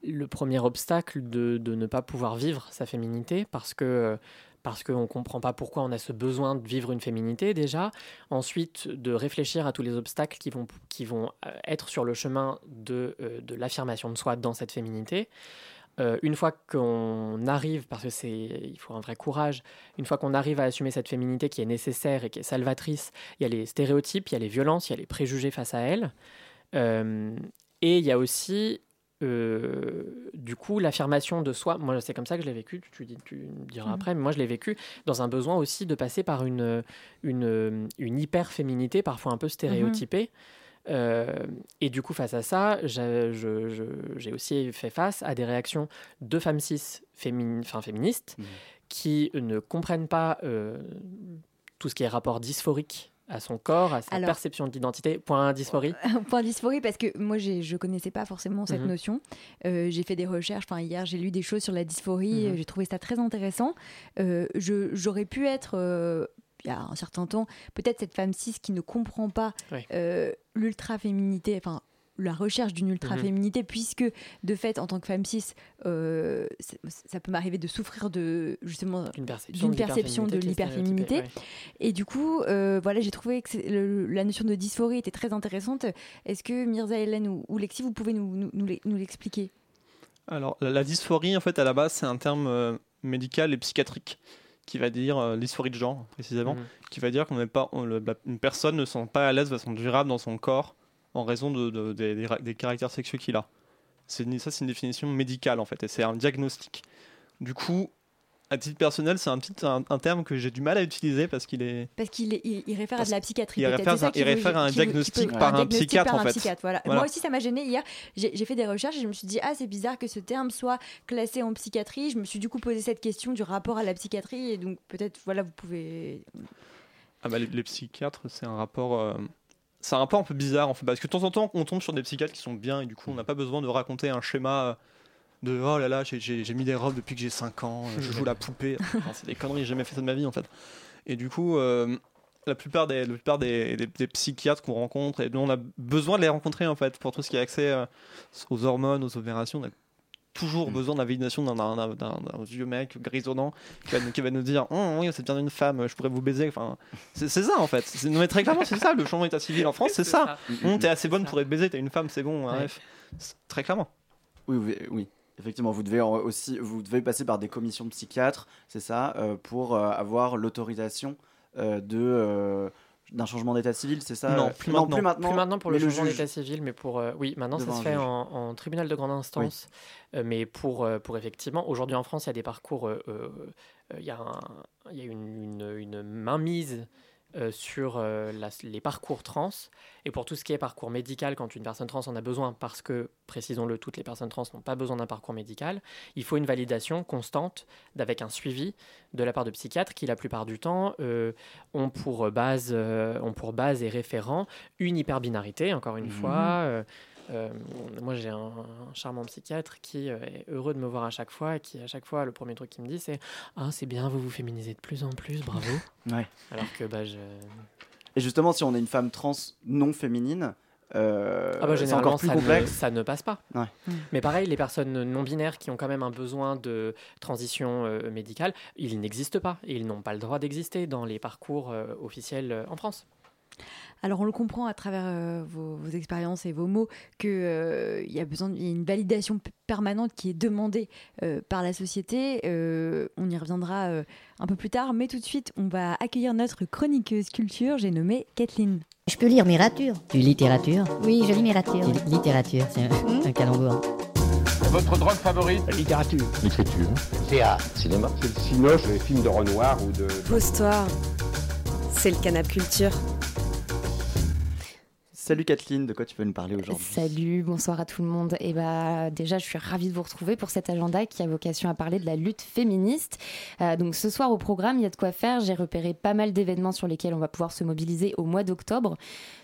S6: le premier obstacle de, de, ne pas pouvoir vivre sa féminité parce que parce qu'on ne comprend pas pourquoi on a ce besoin de vivre une féminité déjà. Ensuite, de réfléchir à tous les obstacles qui vont, qui vont euh, être sur le chemin de, euh, de l'affirmation de soi dans cette féminité. Euh, une fois qu'on arrive, parce que c'est, il faut un vrai courage, une fois qu'on arrive à assumer cette féminité qui est nécessaire et qui est salvatrice, il y a les stéréotypes, il y a les violences, il y a les préjugés face à elle. et il y a aussi euh, du coup, l'affirmation de soi, moi c'est comme ça que je l'ai vécu, tu, tu, me diras mhm. après, mais moi je l'ai vécu dans un besoin aussi de passer par une, une, une hyper-féminité, parfois un peu stéréotypée. Mhm. Euh, et du coup, face à ça, j'ai aussi fait face à des réactions de femmes cis féministes mhm. qui ne comprennent pas euh, tout ce qui est rapport dysphorique à son corps, à sa perception de l'identité. Point dysphorie.
S4: point dysphorie parce que moi je ne connaissais pas forcément cette mhm. notion. Euh, j'ai fait des recherches. Enfin hier j'ai lu des choses sur la dysphorie. Mhm. J'ai trouvé ça très intéressant. Euh, j'aurais pu être euh, il y a un certain temps, peut-être cette femme cis qui ne comprend pas l'ultra féminité, enfin la recherche d'une ultra-féminité, mhm. puisque de fait, en tant que femme cis, euh, ça peut m'arriver de souffrir de justement d'une perception, de l'hyperféminité. Et du coup, euh, voilà, j'ai trouvé que la notion de dysphorie était très intéressante. Est-ce que Mirza Hélène ou, ou, Lexi, vous pouvez nous, nous, l'expliquer?
S7: Alors, la, dysphorie, en fait, à la base, c'est un terme euh, médical et psychiatrique qui va dire dysphorie de genre précisément, mhm. qui va dire qu'on n'est pas, une personne ne se sent pas à l'aise de façon durable dans son corps en raison de, des, caractères sexuels qu'il a. C'est ça, c'est une définition médicale en fait, et c'est un diagnostic. Du coup, à titre personnel, c'est un, petit, un, terme que j'ai du mal à utiliser parce qu'il est.
S4: Parce qu'il il, réfère à de la psychiatrie.
S7: Il réfère, il réfère à un diagnostic par un, psychiatre en fait.
S4: voilà. Moi aussi, ça m'a gêné hier. J'ai fait des recherches et je me suis dit, ah, c'est bizarre que ce terme soit classé en psychiatrie. Je me suis du coup posé cette question du rapport à la psychiatrie et donc peut-être, voilà, vous pouvez.
S7: Ah bah, les, psychiatres, c'est un rapport. Euh, c'est un rapport un peu bizarre en fait, parce que de temps en temps on tombe sur des psychiatres qui sont bien et du coup on n'a pas besoin de raconter un schéma de oh là là, j'ai mis des robes depuis que j'ai 5 ans, je joue la poupée. c'est des conneries, j'ai jamais fait ça de ma vie en fait. Et du coup, la plupart des, la plupart des, des, psychiatres qu'on rencontre, et on a besoin de les rencontrer en fait pour tout ce qui est accès aux hormones, aux opérations. On a toujours mm. besoin de la validation d'un vieux mec grisonnant qui va, qui va nous dire oh, oui, c'est bien une femme, je pourrais vous baiser. Enfin, c'est ça en fait. Non, mais très clairement, c'est ça le changement d'état civil en France, c'est ça. ça. t'es assez bonne pour être baisée, t'es une femme, c'est bon. Bref, très clairement.
S5: Oui, oui, oui. Effectivement, vous devez aussi vous devez passer par des commissions de psychiatres, c'est ça, euh, pour euh, avoir l'autorisation euh, de d'un changement d'état civil, c'est ça
S6: non plus, maintenant. plus, maintenant. Plus maintenant pour le changement d'état civil, mais pour euh, oui, maintenant ça se fait en, tribunal de grande instance, euh, mais pour euh, pour effectivement, aujourd'hui en France, il y a des parcours, il y a, il y a une, une, une mainmise euh, sur euh, les parcours trans et pour tout ce qui est parcours médical quand une personne trans en a besoin parce que, précisons-le, toutes les personnes trans n'ont pas besoin d'un parcours médical, il faut une validation constante avec un suivi de la part de psychiatres qui la plupart du temps euh, ont, pour base, ont pour base et référent une hyperbinarité, encore une mmh. fois euh, moi, j'ai un, charmant psychiatre qui euh, est heureux de me voir à chaque fois et qui, à chaque fois, le premier truc qu'il me dit, c'est Ah, c'est bien, vous vous féminisez de plus en plus, bravo.
S5: ouais.
S6: Alors que, bah, je.
S5: Et justement, si on est une femme trans non féminine, euh, ah bah,
S6: c'est encore plus ça complexe. Ne, ça ne passe pas. Ouais. Mais pareil, les personnes non binaires qui ont quand même un besoin de transition euh, médicale, ils n'existent pas et ils n'ont pas le droit d'exister dans les parcours officiels en France.
S4: Alors on le comprend à travers euh, vos, expériences et vos mots qu'il euh, y a besoin d'une validation permanente qui est demandée euh, par la société. on y reviendra un peu plus tard, mais tout de suite on va accueillir notre chroniqueuse culture, j'ai nommé Kathleen.
S14: Je peux lire littérature.
S15: Du littérature
S14: Oui, je lis littérature.
S15: Littérature, c'est un, un calembour.
S10: Votre drogue favorite?
S16: Littérature.
S17: L'écriture.
S16: Théâtre.
S17: Cinéma.
S16: C'est le cinoche, les films de Renoir ou de...
S2: Histoire. C'est le canap culture.
S5: Salut Kathleen, de quoi tu peux nous parler aujourd'hui?
S14: Salut, bonsoir à tout le monde. Et eh bah déjà, je suis ravie de vous retrouver pour cet agenda qui a vocation à parler de la lutte féministe. Euh, donc ce soir au programme, il y a de quoi faire. J'ai repéré pas mal d'événements sur lesquels on va pouvoir se mobiliser au mois d'octobre.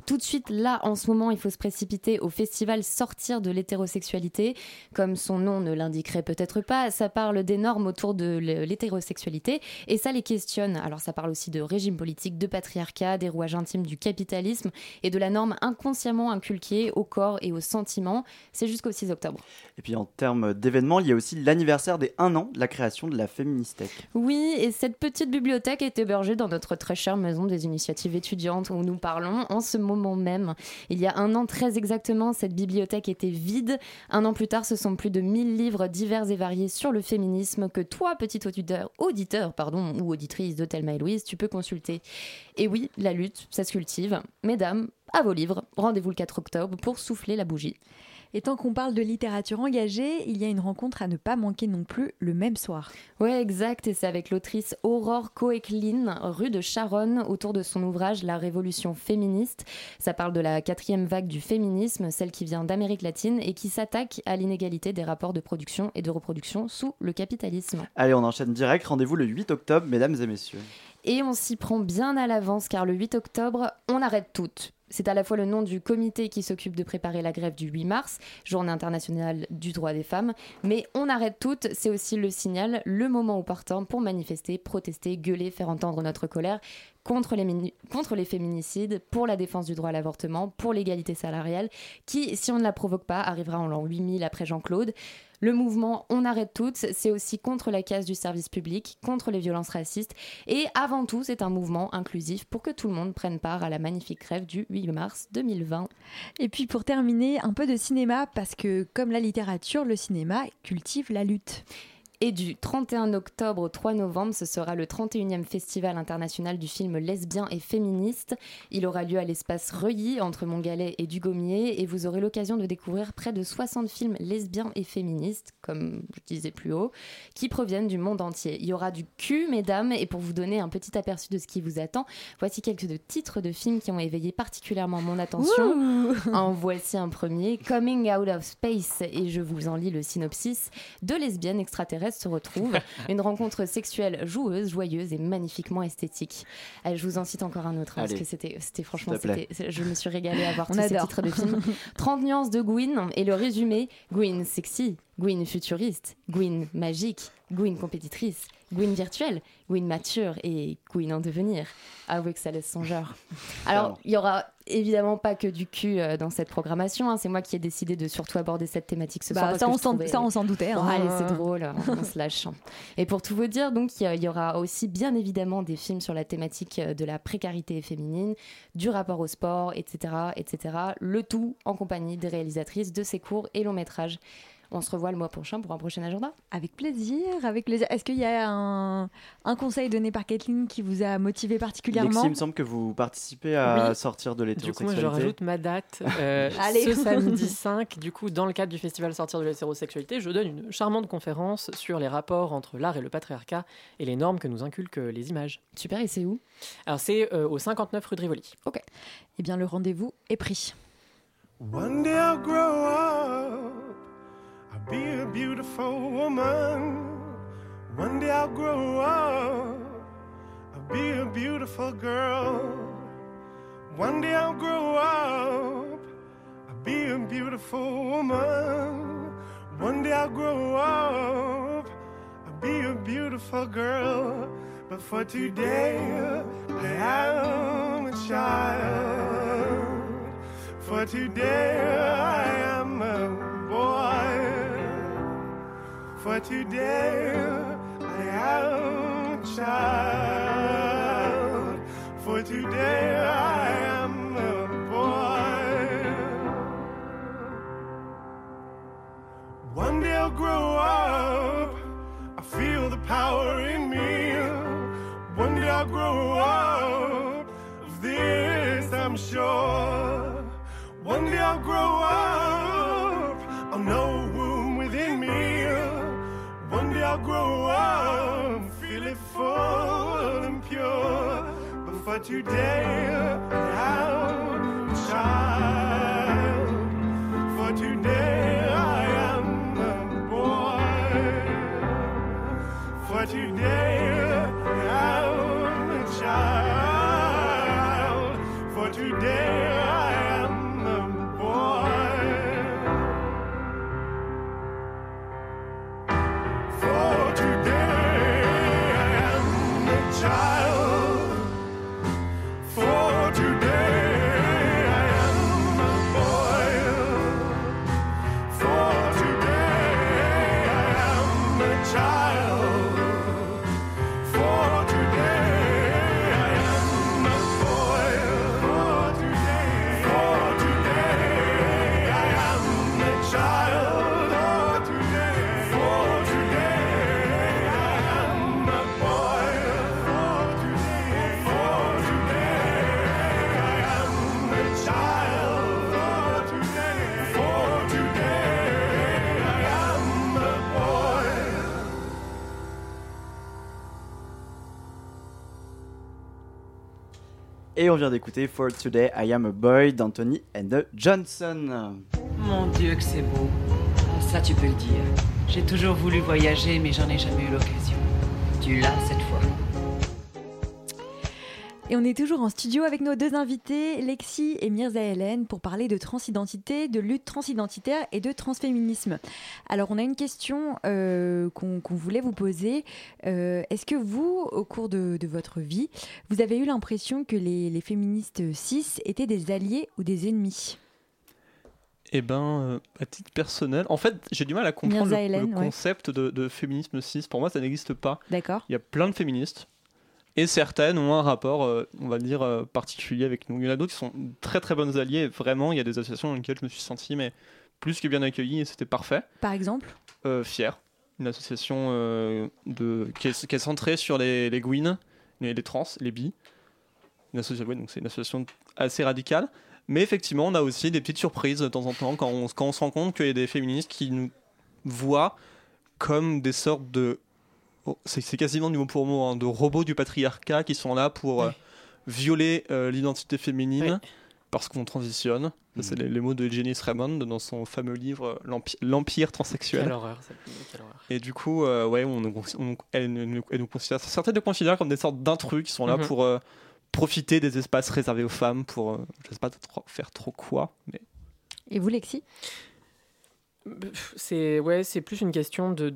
S14: Tout de suite, là, en ce moment, il faut se précipiter au festival Sortir de l'hétérosexualité. Comme son nom ne l'indiquerait peut-être pas, ça parle des normes autour de l'hétérosexualité et ça les questionne. Alors ça parle aussi de régime politique, de patriarcat, des rouages intimes du capitalisme et de la norme inconsciemment inculqué au corps et aux sentiments. C'est jusqu'au 6 octobre.
S5: Et puis en termes d'événements, il y a aussi l'anniversaire des 1 an de la création de la Féministèque.
S14: Oui, et cette petite bibliothèque est hébergée dans notre très chère maison des initiatives étudiantes où nous parlons en ce moment même. Il y a un an très exactement, cette bibliothèque était vide. Un an plus tard, ce sont plus de 1000 livres divers et variés sur le féminisme que toi, petit auditeur, auditeur pardon, ou auditrice de Thelma et Louise, tu peux consulter. Et oui, la lutte, ça se cultive. Mesdames, à vos livres. Rendez-vous le 4 octobre pour souffler la bougie.
S4: Et tant qu'on parle de littérature engagée, il y a une rencontre à ne pas manquer non plus le même soir.
S14: Ouais, exact. Et c'est avec l'autrice Aurore Coeclin, rue de Charonne, autour de son ouvrage La Révolution féministe. Ça parle de la quatrième vague du féminisme, celle qui vient d'Amérique latine et qui s'attaque à l'inégalité des rapports de production et de reproduction sous le capitalisme.
S5: Allez, on enchaîne direct. Rendez-vous le 8 octobre, mesdames et messieurs.
S14: Et on s'y prend bien à l'avance car le 8 octobre, on arrête toutes c'est à la fois le nom du comité qui s'occupe de préparer la grève du 8 mars, journée internationale du droit des femmes, mais on arrête toutes, c'est aussi le signal, le moment opportun pour manifester, protester, gueuler, faire entendre notre colère contre les, contre les féminicides, pour la défense du droit à l'avortement, pour l'égalité salariale, qui, si on ne la provoque pas, arrivera en l'an 8000 après Jean-Claude. Le mouvement On arrête toutes, c'est aussi contre la casse du service public, contre les violences racistes et avant tout, c'est un mouvement inclusif pour que tout le monde prenne part à la magnifique grève du 8 mars 2020.
S4: Et puis pour terminer, un peu de cinéma parce que comme la littérature, le cinéma cultive la lutte.
S14: Et du 31 octobre au 3 novembre, ce sera le 31e Festival international du film lesbien et féministe. Il aura lieu à l'espace Reuilly, entre Montgalais et Dugommier, et vous aurez l'occasion de découvrir près de 60 films lesbiens et féministes, comme je disais plus haut, qui proviennent du monde entier. Il y aura du cul, mesdames, et pour vous donner un petit aperçu de ce qui vous attend, voici quelques de titres de films qui ont éveillé particulièrement mon attention. en voici un premier, Coming Out of Space, et je vous en lis le synopsis. Deux lesbiennes extraterrestres se retrouvent. Une rencontre sexuelle joueuse, joyeuse et magnifiquement esthétique. Allez, je vous en cite encore un autre, hein, parce que c'était, c'était franchement, je me suis régalée à voir tous ces titres de films. 30 nuances de Gwyn et le résumé Gwyn sexy, Gwyn futuriste, Gwyn magique, Gwyn compétitrice, Gwyn virtuelle, Gwyn mature et Gwyn en devenir. Avouez que ça laisse songeur. Alors, il y aura évidemment pas que du cul euh, dans cette programmation. hein. C'est moi qui ai décidé de surtout aborder cette thématique ce
S4: Bah,
S14: soir. parce
S4: ça,
S14: que
S4: on s'en-
S14: trouvais-
S4: ça, on s'en doutait, hein.
S14: Allez, c'est drôle, on se lâche. Et pour tout vous dire, donc, il y aura aussi bien évidemment des films sur la thématique euh, de la précarité féminine, du rapport au sport, etc., etc. Le tout en compagnie des réalisatrices de ces courts et longs métrages. On se revoit le mois prochain pour un prochain agenda.
S4: Avec plaisir, avec plaisir. Est-ce qu'il y a un, un conseil donné par Kathleen qui vous a motivé particulièrement
S5: Lexi, il me semble que vous participez à
S6: Oui.
S5: sortir de
S6: Du coup, moi,
S5: l'hétérosexualité.
S6: je rajoute ma date. euh,
S4: Allez.
S6: ce samedi 5, du coup, dans le cadre du festival Sortir de l'hétérosexualité, je donne une charmante conférence sur les rapports entre l'art et le patriarcat et les normes que nous inculquent les images.
S14: Super, et c'est où?
S6: Alors, c'est euh, au 59 rue de Rivoli.
S14: Ok.
S4: Eh bien, le rendez-vous est pris.
S17: One day I'll grow up, be a beautiful woman. One day I'll grow up, I'll be a beautiful girl. One day I'll grow up, I'll be a beautiful woman. One day I'll grow up, I'll be a beautiful girl. But for today, I am a child. For today I am For today I am child. For today
S5: Et on vient d'écouter For Today I Am a Boy d'Anthony and Johnson.
S1: Mon Dieu que c'est beau. Ça tu peux le dire. J'ai toujours voulu voyager mais j'en ai jamais eu l'occasion. Tu l'as cette fois.
S4: Et on est toujours en studio avec nos deux invités, Lexi et Mirza Hélène, pour parler de transidentité, de lutte transidentitaire et de transféminisme. Alors, on a une question euh, qu'on voulait vous poser. Euh, Est-ce que vous, au cours de, de votre vie, vous avez eu l'impression que les, les féministes cis étaient des alliés ou des ennemis?
S7: Eh ben, euh, à titre personnel, en fait, j'ai du mal à comprendre
S4: Mirza
S7: le,
S4: Hélène,
S7: le
S4: ouais.
S7: concept de, de féminisme cis. Pour moi, ça n'existe pas.
S4: D'accord.
S7: Il y a plein de féministes. Et certaines ont un rapport, euh, on va dire, euh, particulier avec nous. Il y en a d'autres qui sont très très bonnes alliées. Et vraiment, il y a des associations dans lesquelles je me suis senti mais plus que bien accueilli et c'était parfait.
S4: Par exemple
S7: Euh, Fier, une association euh, de, qui, est, qui est centrée sur les, les gwyn, les, les trans, les bi. Une association, ouais, donc c'est une association assez radicale. Mais effectivement, on a aussi des petites surprises de temps en temps quand on, quand on se rend compte qu'il y a des féministes qui nous voient comme des sortes de. Oh, c'est c'est quasiment du mot pour mot, hein, de robots du patriarcat qui sont là pour euh, violer euh, l'identité féminine parce qu'on transitionne. Ça, c'est les, les mots de Jenny Raymond dans son fameux livre euh, L'Empi- L'Empire transsexuel.
S6: Quelle horreur, cette- quelle horreur.
S7: Et du coup, euh, ouais, on, on- elle, nous- elle nous considère, certaines nous considèrent comme des sortes d'intrus qui sont là
S6: Mhm.
S7: pour euh, profiter des espaces réservés aux femmes pour, euh, je sais pas trop- faire trop quoi, mais
S4: Et vous, Lexi?
S6: C'est ouais, c'est plus une question de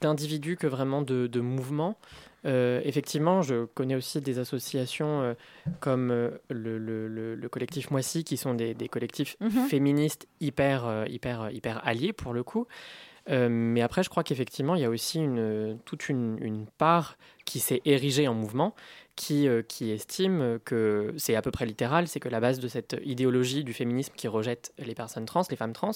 S6: d'individus que vraiment de, de mouvement. Euh, effectivement, je connais aussi des associations euh, comme euh, le, le, le, collectif Moissy, qui sont des, des collectifs
S4: Mhm.
S6: féministes hyper, hyper, hyper alliés pour le coup. Mais après, je crois qu'effectivement, il y a aussi une, toute une, part qui s'est érigée en mouvement, qui, euh, qui estime que c'est à peu près littéral, c'est que la base de cette idéologie du féminisme qui rejette les personnes trans, les femmes trans,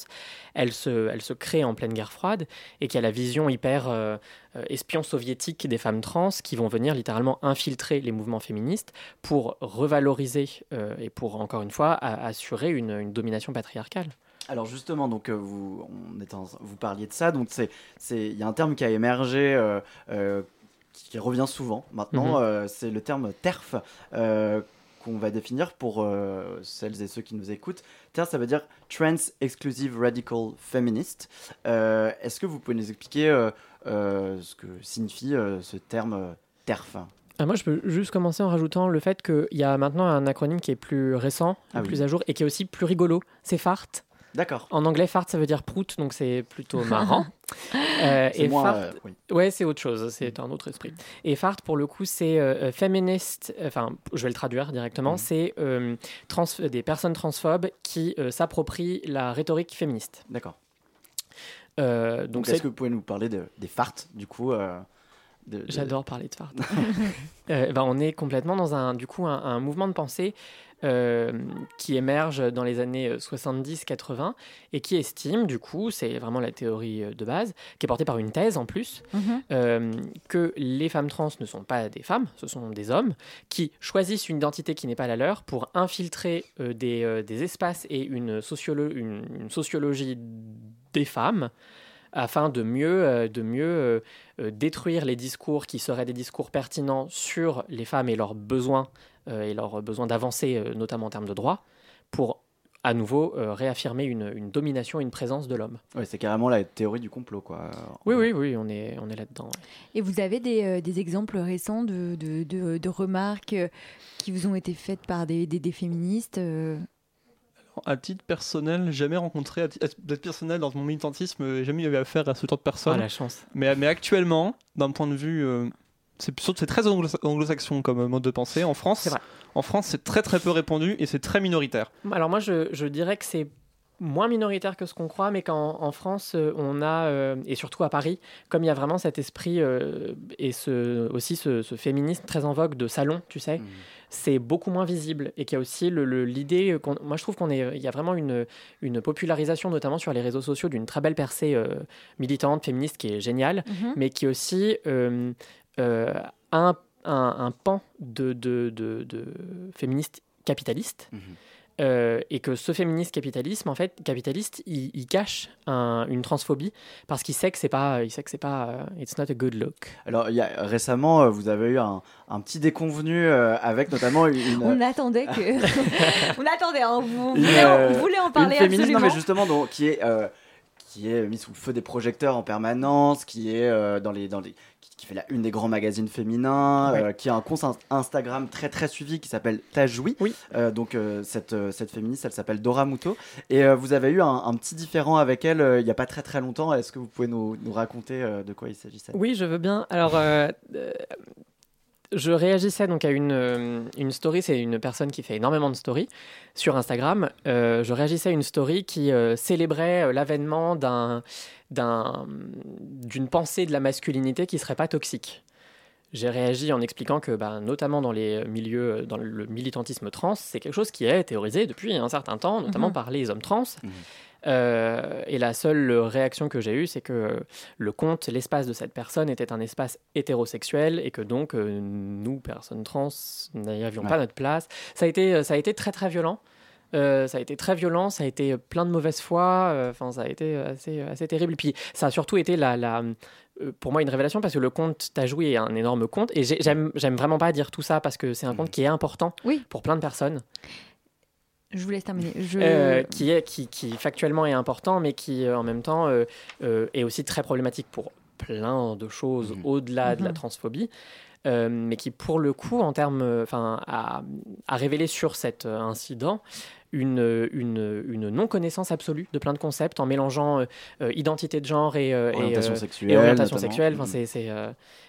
S6: elle se, crée en pleine guerre froide et qu'il y a la vision hyper euh, euh, espion soviétique des femmes trans qui vont venir littéralement infiltrer les mouvements féministes pour revaloriser euh, et pour, encore une fois, assurer une domination patriarcale.
S5: Alors justement, donc euh, vous, on est en- vous parliez de ça, donc c'est, c'est, il y a un terme qui a émergé, euh, euh, qui, revient souvent maintenant,
S6: Mhm.
S5: euh, c'est le terme TERF qu'on va définir pour celles et ceux qui nous écoutent. TERF, ça veut dire Trans Exclusive Radical Feminist. Est-ce que vous pouvez nous expliquer ce que signifie ce terme TERF?
S6: Ah, moi, je peux juste commencer en rajoutant le fait qu'il y a maintenant un acronyme qui est plus récent,
S5: Ah oui.
S6: plus à jour, et qui est aussi plus rigolo. C'est FART.
S5: D'accord.
S6: En anglais, FART, ça veut dire prout, donc c'est plutôt marrant. Euh,
S5: C'est
S6: et
S5: moins,
S6: FART,
S5: euh, oui.
S6: ouais, c'est autre chose, c'est un autre esprit. Et FART, pour le coup, c'est euh, euh, féministe, enfin, je vais le traduire directement,
S5: Mhm.
S6: c'est euh, trans- des personnes transphobes qui euh, s'approprient la rhétorique féministe.
S5: D'accord.
S6: Euh, donc,
S5: est-ce que vous pouvez nous parler de- des farts, du coup euh, de-
S6: J'adore parler de FART. Euh, ben, on est complètement dans un, du coup, un, un mouvement de pensée euh, qui émerge dans les années euh, 70-80 et qui estime, du coup, c'est vraiment la théorie euh, de base, qui est portée par une thèse en plus,
S4: Mhm.
S6: euh, que les femmes trans ne sont pas des femmes, ce sont des hommes qui choisissent une identité qui n'est pas la leur pour infiltrer euh, des, euh, des espaces et une, sociolo- une, une sociologie des femmes afin de mieux, euh, de mieux euh, euh, détruire les discours qui seraient des discours pertinents sur les femmes et leurs besoins euh, et leurs besoins d'avancer, euh, notamment en termes de droits, pour à nouveau euh, réaffirmer une, une domination, une présence de l'homme.
S5: Ouais, c'est carrément la théorie du complot, quoi.
S6: Oui, oui, oui, on est, on est là-dedans. ouais.
S4: Et vous avez des, euh, des exemples récents de, de, de- de remarques euh, qui vous ont été faites par des, des, des féministes euh,
S7: À titre personnel, jamais rencontré, à ti- à titre personnel, dans mon militantisme, euh, jamais eu affaire à ce genre de personnes.
S6: Ah, la chance.
S7: Mais, mais actuellement, d'un point de vue. C'est très anglo- anglo-saxon comme mode de pensée. En France, en France, c'est très très peu répandu et c'est très minoritaire.
S6: Alors moi, je, je dirais que c'est moins minoritaire que ce qu'on croit, mais qu'en en France, euh, on a, euh, et surtout à Paris, comme il y a vraiment cet esprit euh, et ce, aussi ce, ce féminisme très en vogue de salon, tu sais, c'est beaucoup moins visible. Et qu'il y a aussi le- le- l'idée, moi je trouve qu'on est, il y a vraiment une, une popularisation, notamment sur les réseaux sociaux, d'une très belle percée euh, militante, féministe, qui est géniale,
S4: Mhm.
S6: mais qui aussi un, un, un pan de, de, de, de féministes capitalistes. Euh, et que ce féministe capitalisme, en fait, capitaliste, il, il cache un- une transphobie parce qu'il sait que c'est pas, il sait que c'est pas, euh, it's not a good look.
S5: Alors, il y a, récemment, euh, vous avez eu un, un petit déconvenu euh, avec notamment une.
S4: On attendait que. on attendait, hein, vous, vous
S5: une,
S4: voulez, en-
S5: euh,
S4: vous voulez en
S5: une
S4: parler
S5: féministe,
S4: absolument.
S5: non, mais justement, donc, qui est. euh, qui est mise sous le feu des projecteurs en permanence, qui est euh, dans les, dans les, qui, fait la une des grands magazines féminins,
S6: Ouais.
S5: euh, qui a un compte in- Instagram très très suivi qui s'appelle Tajoui. Euh, donc euh, cette, cette féministe, elle s'appelle Dora Muto. Et vous avez eu un, un petit différent avec elle il n'y a pas très très longtemps. Est-ce que vous pouvez nous, nous raconter de quoi il s'agissait?
S6: Oui, je veux bien. Alors, je réagissais donc à une, euh, une story. C'est une personne qui fait énormément de stories sur Instagram. Euh, je réagissais à une story qui euh, célébrait l'avènement d'un, d'un, d'une pensée de la masculinité qui serait pas toxique. J'ai réagi en expliquant que, bah, notamment dans les milieux, dans le militantisme trans, c'est quelque chose qui est théorisé depuis un certain temps, notamment
S4: Mhm.
S6: par les hommes trans. Euh, et la seule réaction que j'ai eue, c'est que le compte, l'espace de cette personne était un espace hétérosexuel et que donc euh, nous, personnes trans, n'y avions
S5: Ouais.
S6: pas notre place. Ça a été, ça a été très très violent. Euh, ça a été très violent, ça a été plein de mauvaise foi, euh, enfin ça a été assez, assez terrible. Puis ça a surtout été la, la, euh, pour moi une révélation parce que le compte T'as joué est un énorme compte et j'ai- j'aime j'aime vraiment pas dire tout ça parce que c'est un compte qui est important pour plein de personnes.
S4: Je vous laisse terminer. Je...
S6: Euh, qui, est, qui, qui factuellement est important, mais qui euh, en même temps euh, euh, est aussi très problématique pour plein de choses au-delà de la
S4: Mhm.
S6: transphobie, euh, mais qui pour le coup, en termes, euh, enfin, a, a révélé sur cet euh, incident une, une, une non-connaissance absolue de plein de concepts en mélangeant identité de genre et,
S5: orientation
S6: et,
S5: sexuelle.
S6: et orientation sexuelle.
S5: Mm.
S6: Enfin, c'est,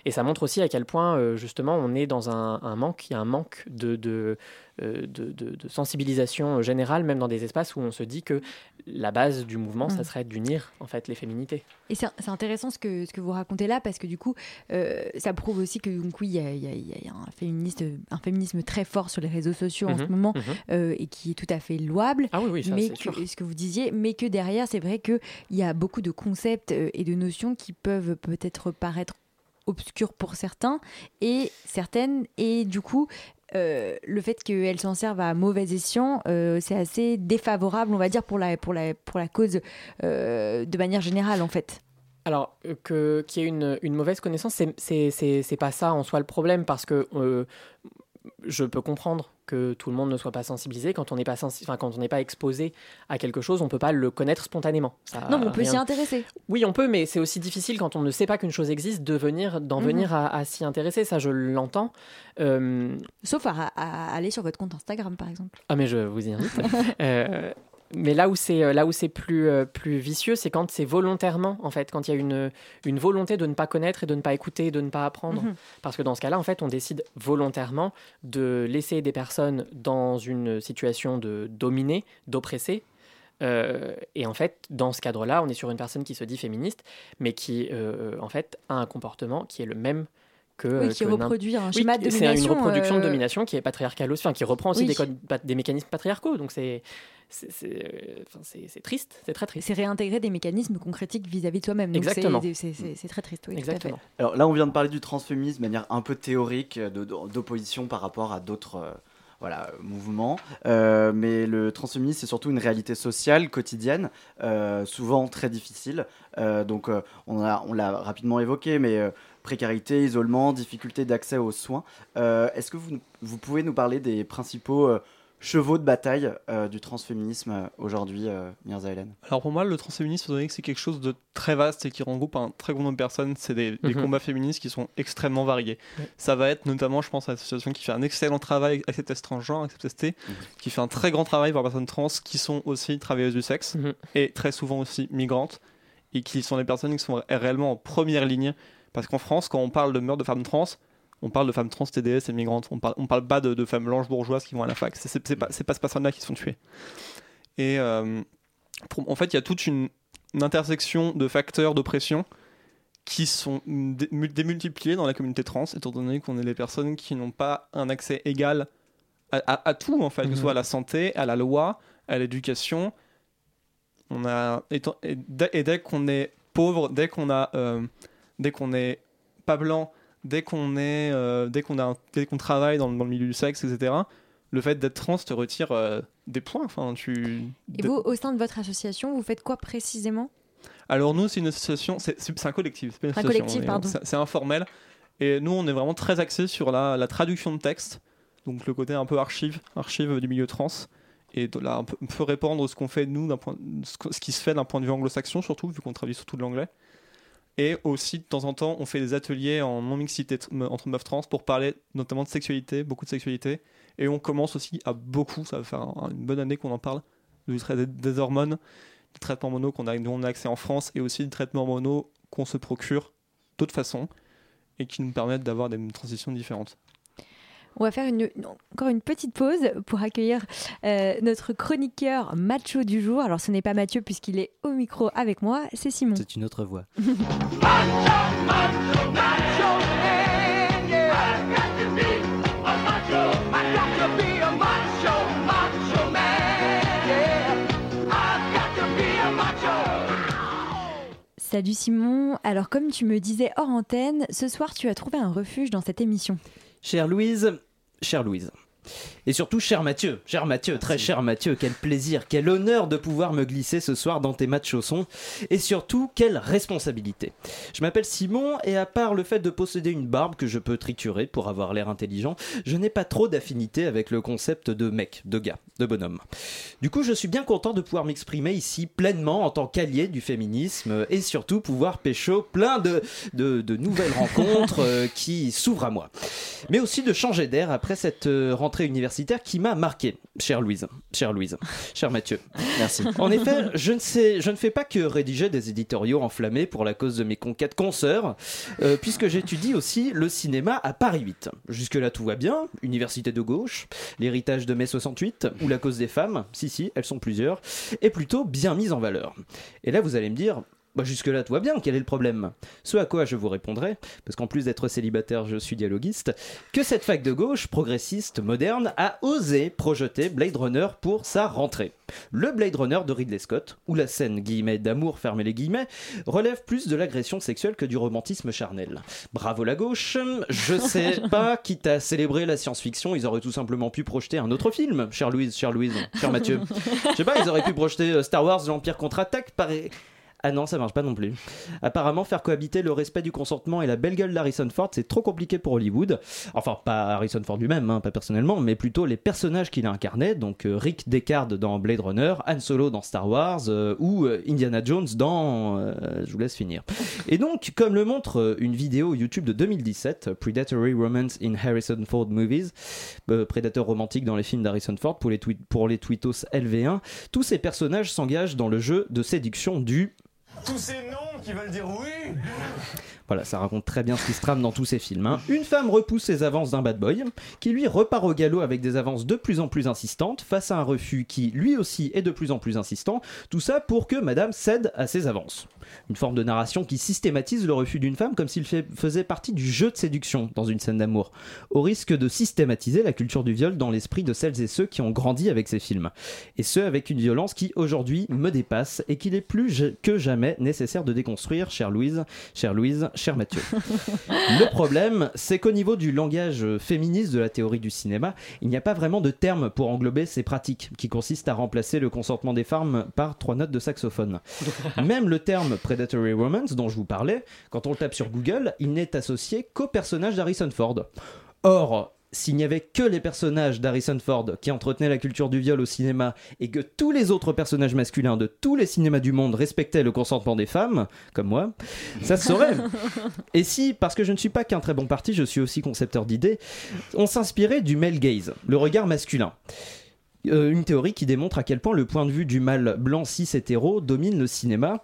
S6: et ça montre aussi à quel point, justement, on est dans un, un manque, il y a un manque de, de, de, de, de sensibilisation générale, même dans des espaces où on se dit que la base du mouvement, ça
S4: Mm.
S6: serait d'unir en fait les féminités.
S4: Et c'est intéressant ce que, ce que vous racontez là parce que du coup, euh, ça prouve aussi que donc, oui, il y a, y y un, féministe, un féminisme très fort sur les réseaux sociaux en ce moment
S6: mhm.
S4: euh, et qui est tout à fait louable.
S6: Ah oui, oui, ça,
S4: mais
S6: c'est
S4: que-
S6: sûr.
S4: ce que vous disiez, mais que derrière, c'est vrai qu'il y a beaucoup de concepts euh, et de notions qui peuvent peut-être paraître obscures pour certains et certaines, et du coup. euh, le fait qu'elles s'en servent à mauvais escient, euh, c'est assez défavorable, on va dire, pour la, pour la, pour la cause euh, de manière générale, en fait.
S6: Alors, qu'il y ait une, une mauvaise connaissance, c'est- pas ça en soi le problème, parce que je peux comprendre que tout le monde ne soit pas sensibilisé. Quand on n'est pas, sensi- enfin, quand on n'est pas exposé à quelque chose, on peut pas le connaître spontanément. Ça
S4: non, mais on peut
S6: rien-
S4: s'y intéresser.
S6: Oui, on peut, mais c'est aussi difficile quand on ne sait pas qu'une chose existe de venir, d'en
S4: Mhm.
S6: venir à, à s'y intéresser. Ça, je l'entends. Euh,
S4: Sauf à, à aller sur votre compte Instagram, par exemple.
S6: ah mais je vous y invite. Euh, mais là où c'est euh, là où c'est plus euh, plus vicieux, c'est quand c'est volontairement en fait, quand il y a une une volonté de ne pas connaître et de ne pas écouter, de ne pas apprendre.
S4: Mhm.
S6: Parce que dans ce cas-là, en fait, on décide volontairement de laisser des personnes dans une situation de dominer, d'oppresser. Euh, et en fait, dans ce cadre-là, on est sur une personne qui se dit féministe, mais qui, euh, en fait, a un comportement qui est le même que.
S4: Oui,
S6: euh,
S4: qui
S6: que
S4: reproduit un
S6: Oui,
S4: schéma de
S6: C'est une
S4: domination,
S6: reproduction de
S4: euh,
S6: domination qui est patriarcale aussi, enfin, qui reprend aussi
S4: Oui.
S6: des, codes, pa- des mécanismes patriarcaux. Donc c'est c'est- c'est euh, enfin, c'est- triste, c'est très triste.
S4: C'est réintégrer des mécanismes qu'on critique vis-à-vis de soi-même. Donc c'est-
S6: Exactement.
S4: c'est- très triste, oui. tout à fait.
S6: Exactement.
S5: Alors là, on vient de parler du transféminisme de manière un peu théorique, d'opposition par rapport à d'autres euh, voilà, mouvements. Euh, mais le transféminisme, c'est surtout une réalité sociale, quotidienne, euh, souvent très difficile. Euh, donc euh, on l'a on rapidement évoqué, mais euh, précarité, isolement, difficulté d'accès aux soins. Euh, Est-ce que vous, vous pouvez nous parler des principaux euh, chevaux de bataille euh, du transféminisme euh, aujourd'hui, euh, Mirza Hélène?
S7: Alors pour moi, le transféminisme, étant donné que c'est quelque chose de très vaste et qui regroupe un très grand nombre de personnes, c'est des, des
S6: Mhm.
S7: combats féministes qui sont extrêmement variés.
S6: Ouais.
S7: Ça va être notamment, je pense, à l'association qui fait un excellent travail avec cette transgenre, avec cette ST, qui fait un très grand travail pour les personnes trans qui sont aussi travailleuses du sexe
S6: Mhm.
S7: et très souvent aussi migrantes et qui sont les personnes qui sont réellement en première ligne. Parce qu'en France, quand on parle de meurtre de femmes trans, on parle de femmes trans, TDS et migrantes. On parle, on parle pas de, de femmes blanches bourgeoises qui vont à la fac. C'est pas, c'est pas ces personnes-là qui se font tuer. Et euh, pour- en fait, il y a toute une, une intersection de facteurs d'oppression qui sont dé- mul- démultipliés dans la communauté trans, étant donné qu'on est les personnes qui n'ont pas un accès égal à, à- à tout, en fait, que ce
S6: Mhm.
S7: soit à la santé, à la loi, à l'éducation. On a, étant- et dès, et dès qu'on est pauvre, dès qu'on a, euh, dès qu'on est pas blanc, dès qu'on est, euh, dès qu'on a, un- dès qu'on travaille dans, le- dans le milieu du sexe, etc. Le fait d'être trans te retire euh, des points. Enfin, tu.
S4: Et vous, au sein de votre association, vous faites quoi précisément?
S7: Alors nous, c'est une association, c'est un collectif. c'est pas une
S4: Un collectif, pardon.
S7: C'est c'est informel. Et nous, on est vraiment très axé sur la, la traduction de texte, donc le côté un peu archive, archive du milieu trans, et de là, un peu, un peu répandre ce qu'on fait nous, d'un point, ce qui se fait d'un point de vue anglo-saxon surtout, vu qu'on traduit surtout de l'anglais. Et aussi, de temps en temps, on fait des ateliers en non-mixité entre meufs trans pour parler notamment de sexualité, beaucoup de sexualité. Et on commence aussi à beaucoup, ça va faire un- une bonne année qu'on en parle, des, hormones, des traitements mono qu'on a, dont on a accès en France, et aussi des traitements mono qu'on se procure d'autres façons, et qui nous permettent d'avoir des transitions différentes.
S4: On va faire une, encore une petite pause pour accueillir euh, notre chroniqueur macho du jour. Alors ce n'est pas Mathieu puisqu'il est au micro avec moi, c'est Simon.
S15: C'est une autre voix.
S4: Salut Simon. Alors comme tu me disais hors antenne, ce soir tu as trouvé un refuge dans cette émission.
S18: Chère Louise, chère Louise. Et surtout, cher Mathieu, cher Mathieu, très cher Mathieu, quel plaisir, quel honneur de pouvoir me glisser ce soir dans tes matchs chaussons. Et surtout, quelle responsabilité. Je m'appelle Simon et à part le fait de posséder une barbe que je peux triturer pour avoir l'air intelligent, je n'ai pas trop d'affinité avec le concept de mec, de gars, de bonhomme. Du coup, je suis bien content de pouvoir m'exprimer ici pleinement en tant qu'allié du féminisme et surtout pouvoir pécho plein de, de, de nouvelles rencontres euh, qui s'ouvrent à moi. Mais aussi de changer d'air après cette euh, rentrée universitaire qui m'a marqué, chère Louise, chère Louise, cher Mathieu.
S5: Merci.
S18: En effet, je ne, sais, je ne fais pas que rédiger des éditoriaux enflammés pour la cause de mes conquêtes consoeurs, euh, puisque j'étudie aussi le cinéma à Paris 8. Jusque-là, tout va bien. Université de gauche, l'héritage de mai 68, ou la cause des femmes, si, si, elles sont plusieurs, est plutôt bien mise en valeur. Et là, vous allez me dire, bah jusque-là, tout va bien, quel est le problème? Ce à quoi je vous répondrai, parce qu'en plus d'être célibataire, je suis dialoguiste, que cette fac de gauche, progressiste, moderne, a osé projeter Blade Runner pour sa rentrée. Le Blade Runner de Ridley Scott, où la scène guillemets d'amour, fermez les guillemets, relève plus de l'agression sexuelle que du romantisme charnel. Bravo la gauche, je sais pas, quitte à célébrer la science-fiction, ils auraient tout simplement pu projeter un autre film, chère Louise, chère Louise, cher Mathieu. Je sais pas, ils auraient pu projeter euh, Star Wars, l'Empire contre-attaque, pareil. Ah non, ça marche pas non plus. Apparemment, faire cohabiter le respect du consentement et la belle gueule d'Harrison Ford, c'est trop compliqué pour Hollywood. Enfin, pas Harrison Ford lui-même, hein, pas personnellement, mais plutôt les personnages qu'il incarnait, donc euh, Rick Deckard dans Blade Runner, Han Solo dans Star Wars, euh, ou euh, Indiana Jones dans... je vous laisse finir. Et donc, comme le montre une vidéo YouTube de 2017, Predatory Romance in Harrison Ford Movies, prédateur romantique dans les films d'Harrison Ford pour les, pour les tweetos LV1, tous ces personnages s'engagent dans le jeu de séduction du
S17: Tous ces noms qui veulent dire oui
S18: Voilà, ça raconte très bien ce qui se trame dans tous ces films. hein. Une femme repousse les avances d'un bad boy, qui lui repart au galop avec des avances de plus en plus insistantes, face à un refus qui lui aussi est de plus en plus insistant, tout ça pour que madame cède à ses avances. Une forme de narration qui systématise le refus d'une femme comme s'il faisait partie du jeu de séduction dans une scène d'amour, au risque de systématiser la culture du viol dans l'esprit de celles et ceux qui ont grandi avec ces films. Et ce, avec une violence qui aujourd'hui me dépasse et qu'il est plus que jamais nécessaire de déconstruire, chère Louise, chère Louise, cher Mathieu. Le problème, c'est qu'au niveau du langage féministe de la théorie du cinéma, il n'y a pas vraiment de terme pour englober ces pratiques, qui consistent à remplacer le consentement des femmes par trois notes de saxophone. Même le terme predatory romance dont je vous parlais, quand on le tape sur Google, il n'est associé qu'au personnage d'Harrison Ford. Or, s'il n'y avait que les personnages d'Harrison Ford qui entretenaient la culture du viol au cinéma et que tous les autres personnages masculins de tous les cinémas du monde respectaient le consentement des femmes, comme moi, ça se saurait. Et si, parce que je ne suis pas qu'un très bon parti, je suis aussi concepteur d'idées, on s'inspirait du male gaze, le regard masculin. Euh, une théorie qui démontre à quel point le point de vue du mâle blanc cis hétéro domine le cinéma,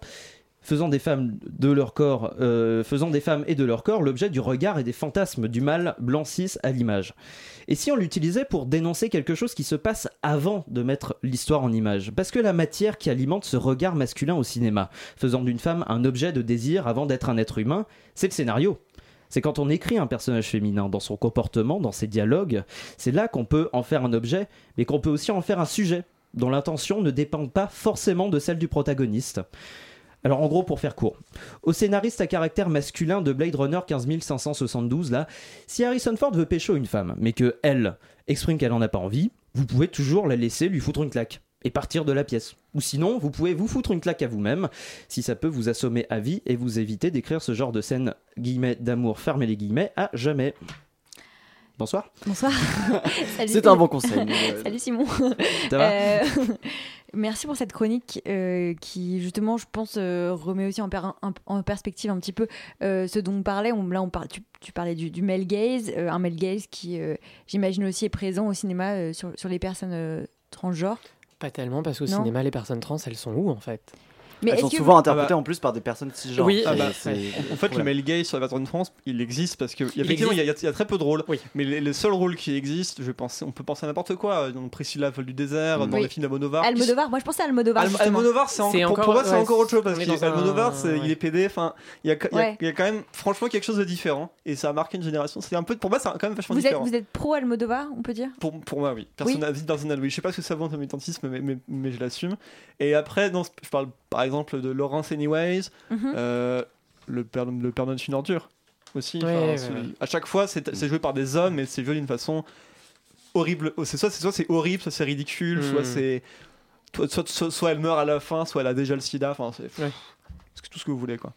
S18: faisant des femmes de leur corps, euh, faisant des femmes et de leur corps l'objet du regard et des fantasmes du mâle blanc à l'image. Et si on l'utilisait pour dénoncer quelque chose qui se passe avant de mettre l'histoire en image? Parce que la matière qui alimente ce regard masculin au cinéma, faisant d'une femme un objet de désir avant d'être un être humain, c'est le scénario. C'est quand on écrit un personnage féminin dans son comportement, dans ses dialogues, c'est là qu'on peut en faire un objet, mais qu'on peut aussi en faire un sujet, dont l'intention ne dépend pas forcément de celle du protagoniste. Alors en gros, pour faire court, au scénariste à caractère masculin de Blade Runner 15572, là, si Harrison Ford veut pécho une femme, mais que elle exprime qu'elle en a pas envie, vous pouvez toujours la laisser lui foutre une claque et partir de la pièce. Ou sinon, vous pouvez vous foutre une claque à vous-même, si ça peut vous assommer à vie et vous éviter d'écrire ce genre de scène guillemets d'amour, fermez les guillemets, à jamais. Bonsoir.
S4: Bonsoir.
S5: C'est un bon conseil. Euh,
S4: Salut Simon.
S18: Ça va?
S4: Euh, Merci pour cette chronique euh, qui, justement, je pense, euh, remet aussi en, per- en- perspective un petit peu euh, ce dont on parlait. On, là, on parle, tu, tu parlais du, du male gaze, euh, un male gaze qui, euh, j'imagine aussi, est présent au cinéma euh, sur, sur les personnes euh, transgenres.
S6: Pas tellement, parce qu'au cinéma, les personnes trans, elles sont où en fait?
S4: Mais
S5: Elles sont souvent
S4: vous-
S5: interprétées
S7: Ah bah.
S5: en plus par des personnes cisgenres.
S6: Oui,
S7: Ah bah,
S5: c'est-
S7: en fait, le
S5: problème.
S7: male gay sur la version de France, il existe parce que effectivement, il y, a- il y a- il y a très peu de rôles. Mais les, les seuls rôles qui existent, je pense, on peut penser à n'importe quoi. Dans Priscilla, Vol du désert, dans
S4: Oui.
S7: les films d'Almodovar.
S4: Almodovar, moi je pensais à Almodovar.
S7: Almodovar, c'est encore, pour, moi, c'est
S6: ouais,
S7: encore autre chose parce
S6: on est
S7: que
S6: dans un-
S7: Almodovar, c'est- il
S6: ouais.
S7: est PD. Enfin, il y a, il y a-
S4: Ouais.
S7: il y a quand même, franchement, quelque chose de différent et ça a marqué une génération. C'est un peu, pour moi, c'est quand même vachement
S4: Vous êtes,
S7: différent.
S4: vous êtes pro Almodovar, on peut dire?
S7: Pour, moi, oui. Personnel, personnel, oui. Je sais pas ce que ça vaut en militantisme, mais, je l'assume. Et après, je parle par exemple de Laurence Anyways,
S4: Mhm.
S7: euh, le père, le père de une ordure aussi.
S6: Ouais,
S7: Enfin,
S6: ouais,
S7: c'est-
S6: ouais.
S7: À chaque fois, c'est c'est joué par des hommes, mais c'est joué d'une façon horrible. Oh, C'est soit c'est c'est horrible, soit c'est ridicule, soit
S6: Mhm.
S7: c'est soit, soit, soit- elle meurt à la fin, soit elle a déjà le sida. Enfin, c'est c'est tout ce que vous voulez, quoi.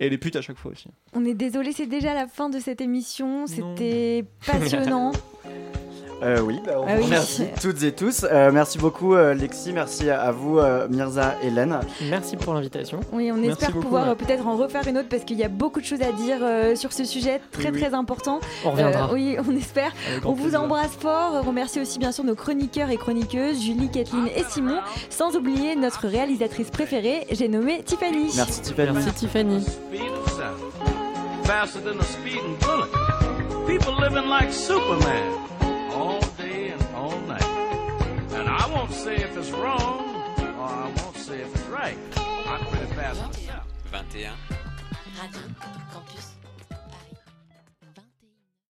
S7: Et les putes à chaque fois aussi.
S4: On est désolé, c'est déjà la fin de cette émission. C'était passionnant.
S5: Euh, oui, bah, on
S4: Ah oui.
S5: remercie toutes et tous. Euh, merci beaucoup euh, Lexi, merci à vous euh, Mirza, Hélène.
S6: Merci pour l'invitation.
S4: Oui, on
S6: Merci
S4: espère
S6: beaucoup,
S4: pouvoir
S6: ouais.
S4: peut-être en refaire une autre parce qu'il y a beaucoup de choses à dire euh, sur ce sujet très
S6: Oui, oui.
S4: très important.
S6: On reviendra.
S4: Euh, oui, on espère. On vous
S6: plaisir.
S4: embrasse fort. On remercie aussi bien sûr nos chroniqueurs et chroniqueuses, Julie, Kathleen et Simon, sans oublier notre réalisatrice préférée, j'ai nommé Tiffany.
S5: Merci Tiffany.
S6: Merci Tiffany.
S3: Speed of sound. Faster than a speeding bullet. People living like Superman all day and all night. And I won't say if it's wrong or I won't say if it's right. I'm pretty fast myself.
S19: 21.
S2: Radio Campus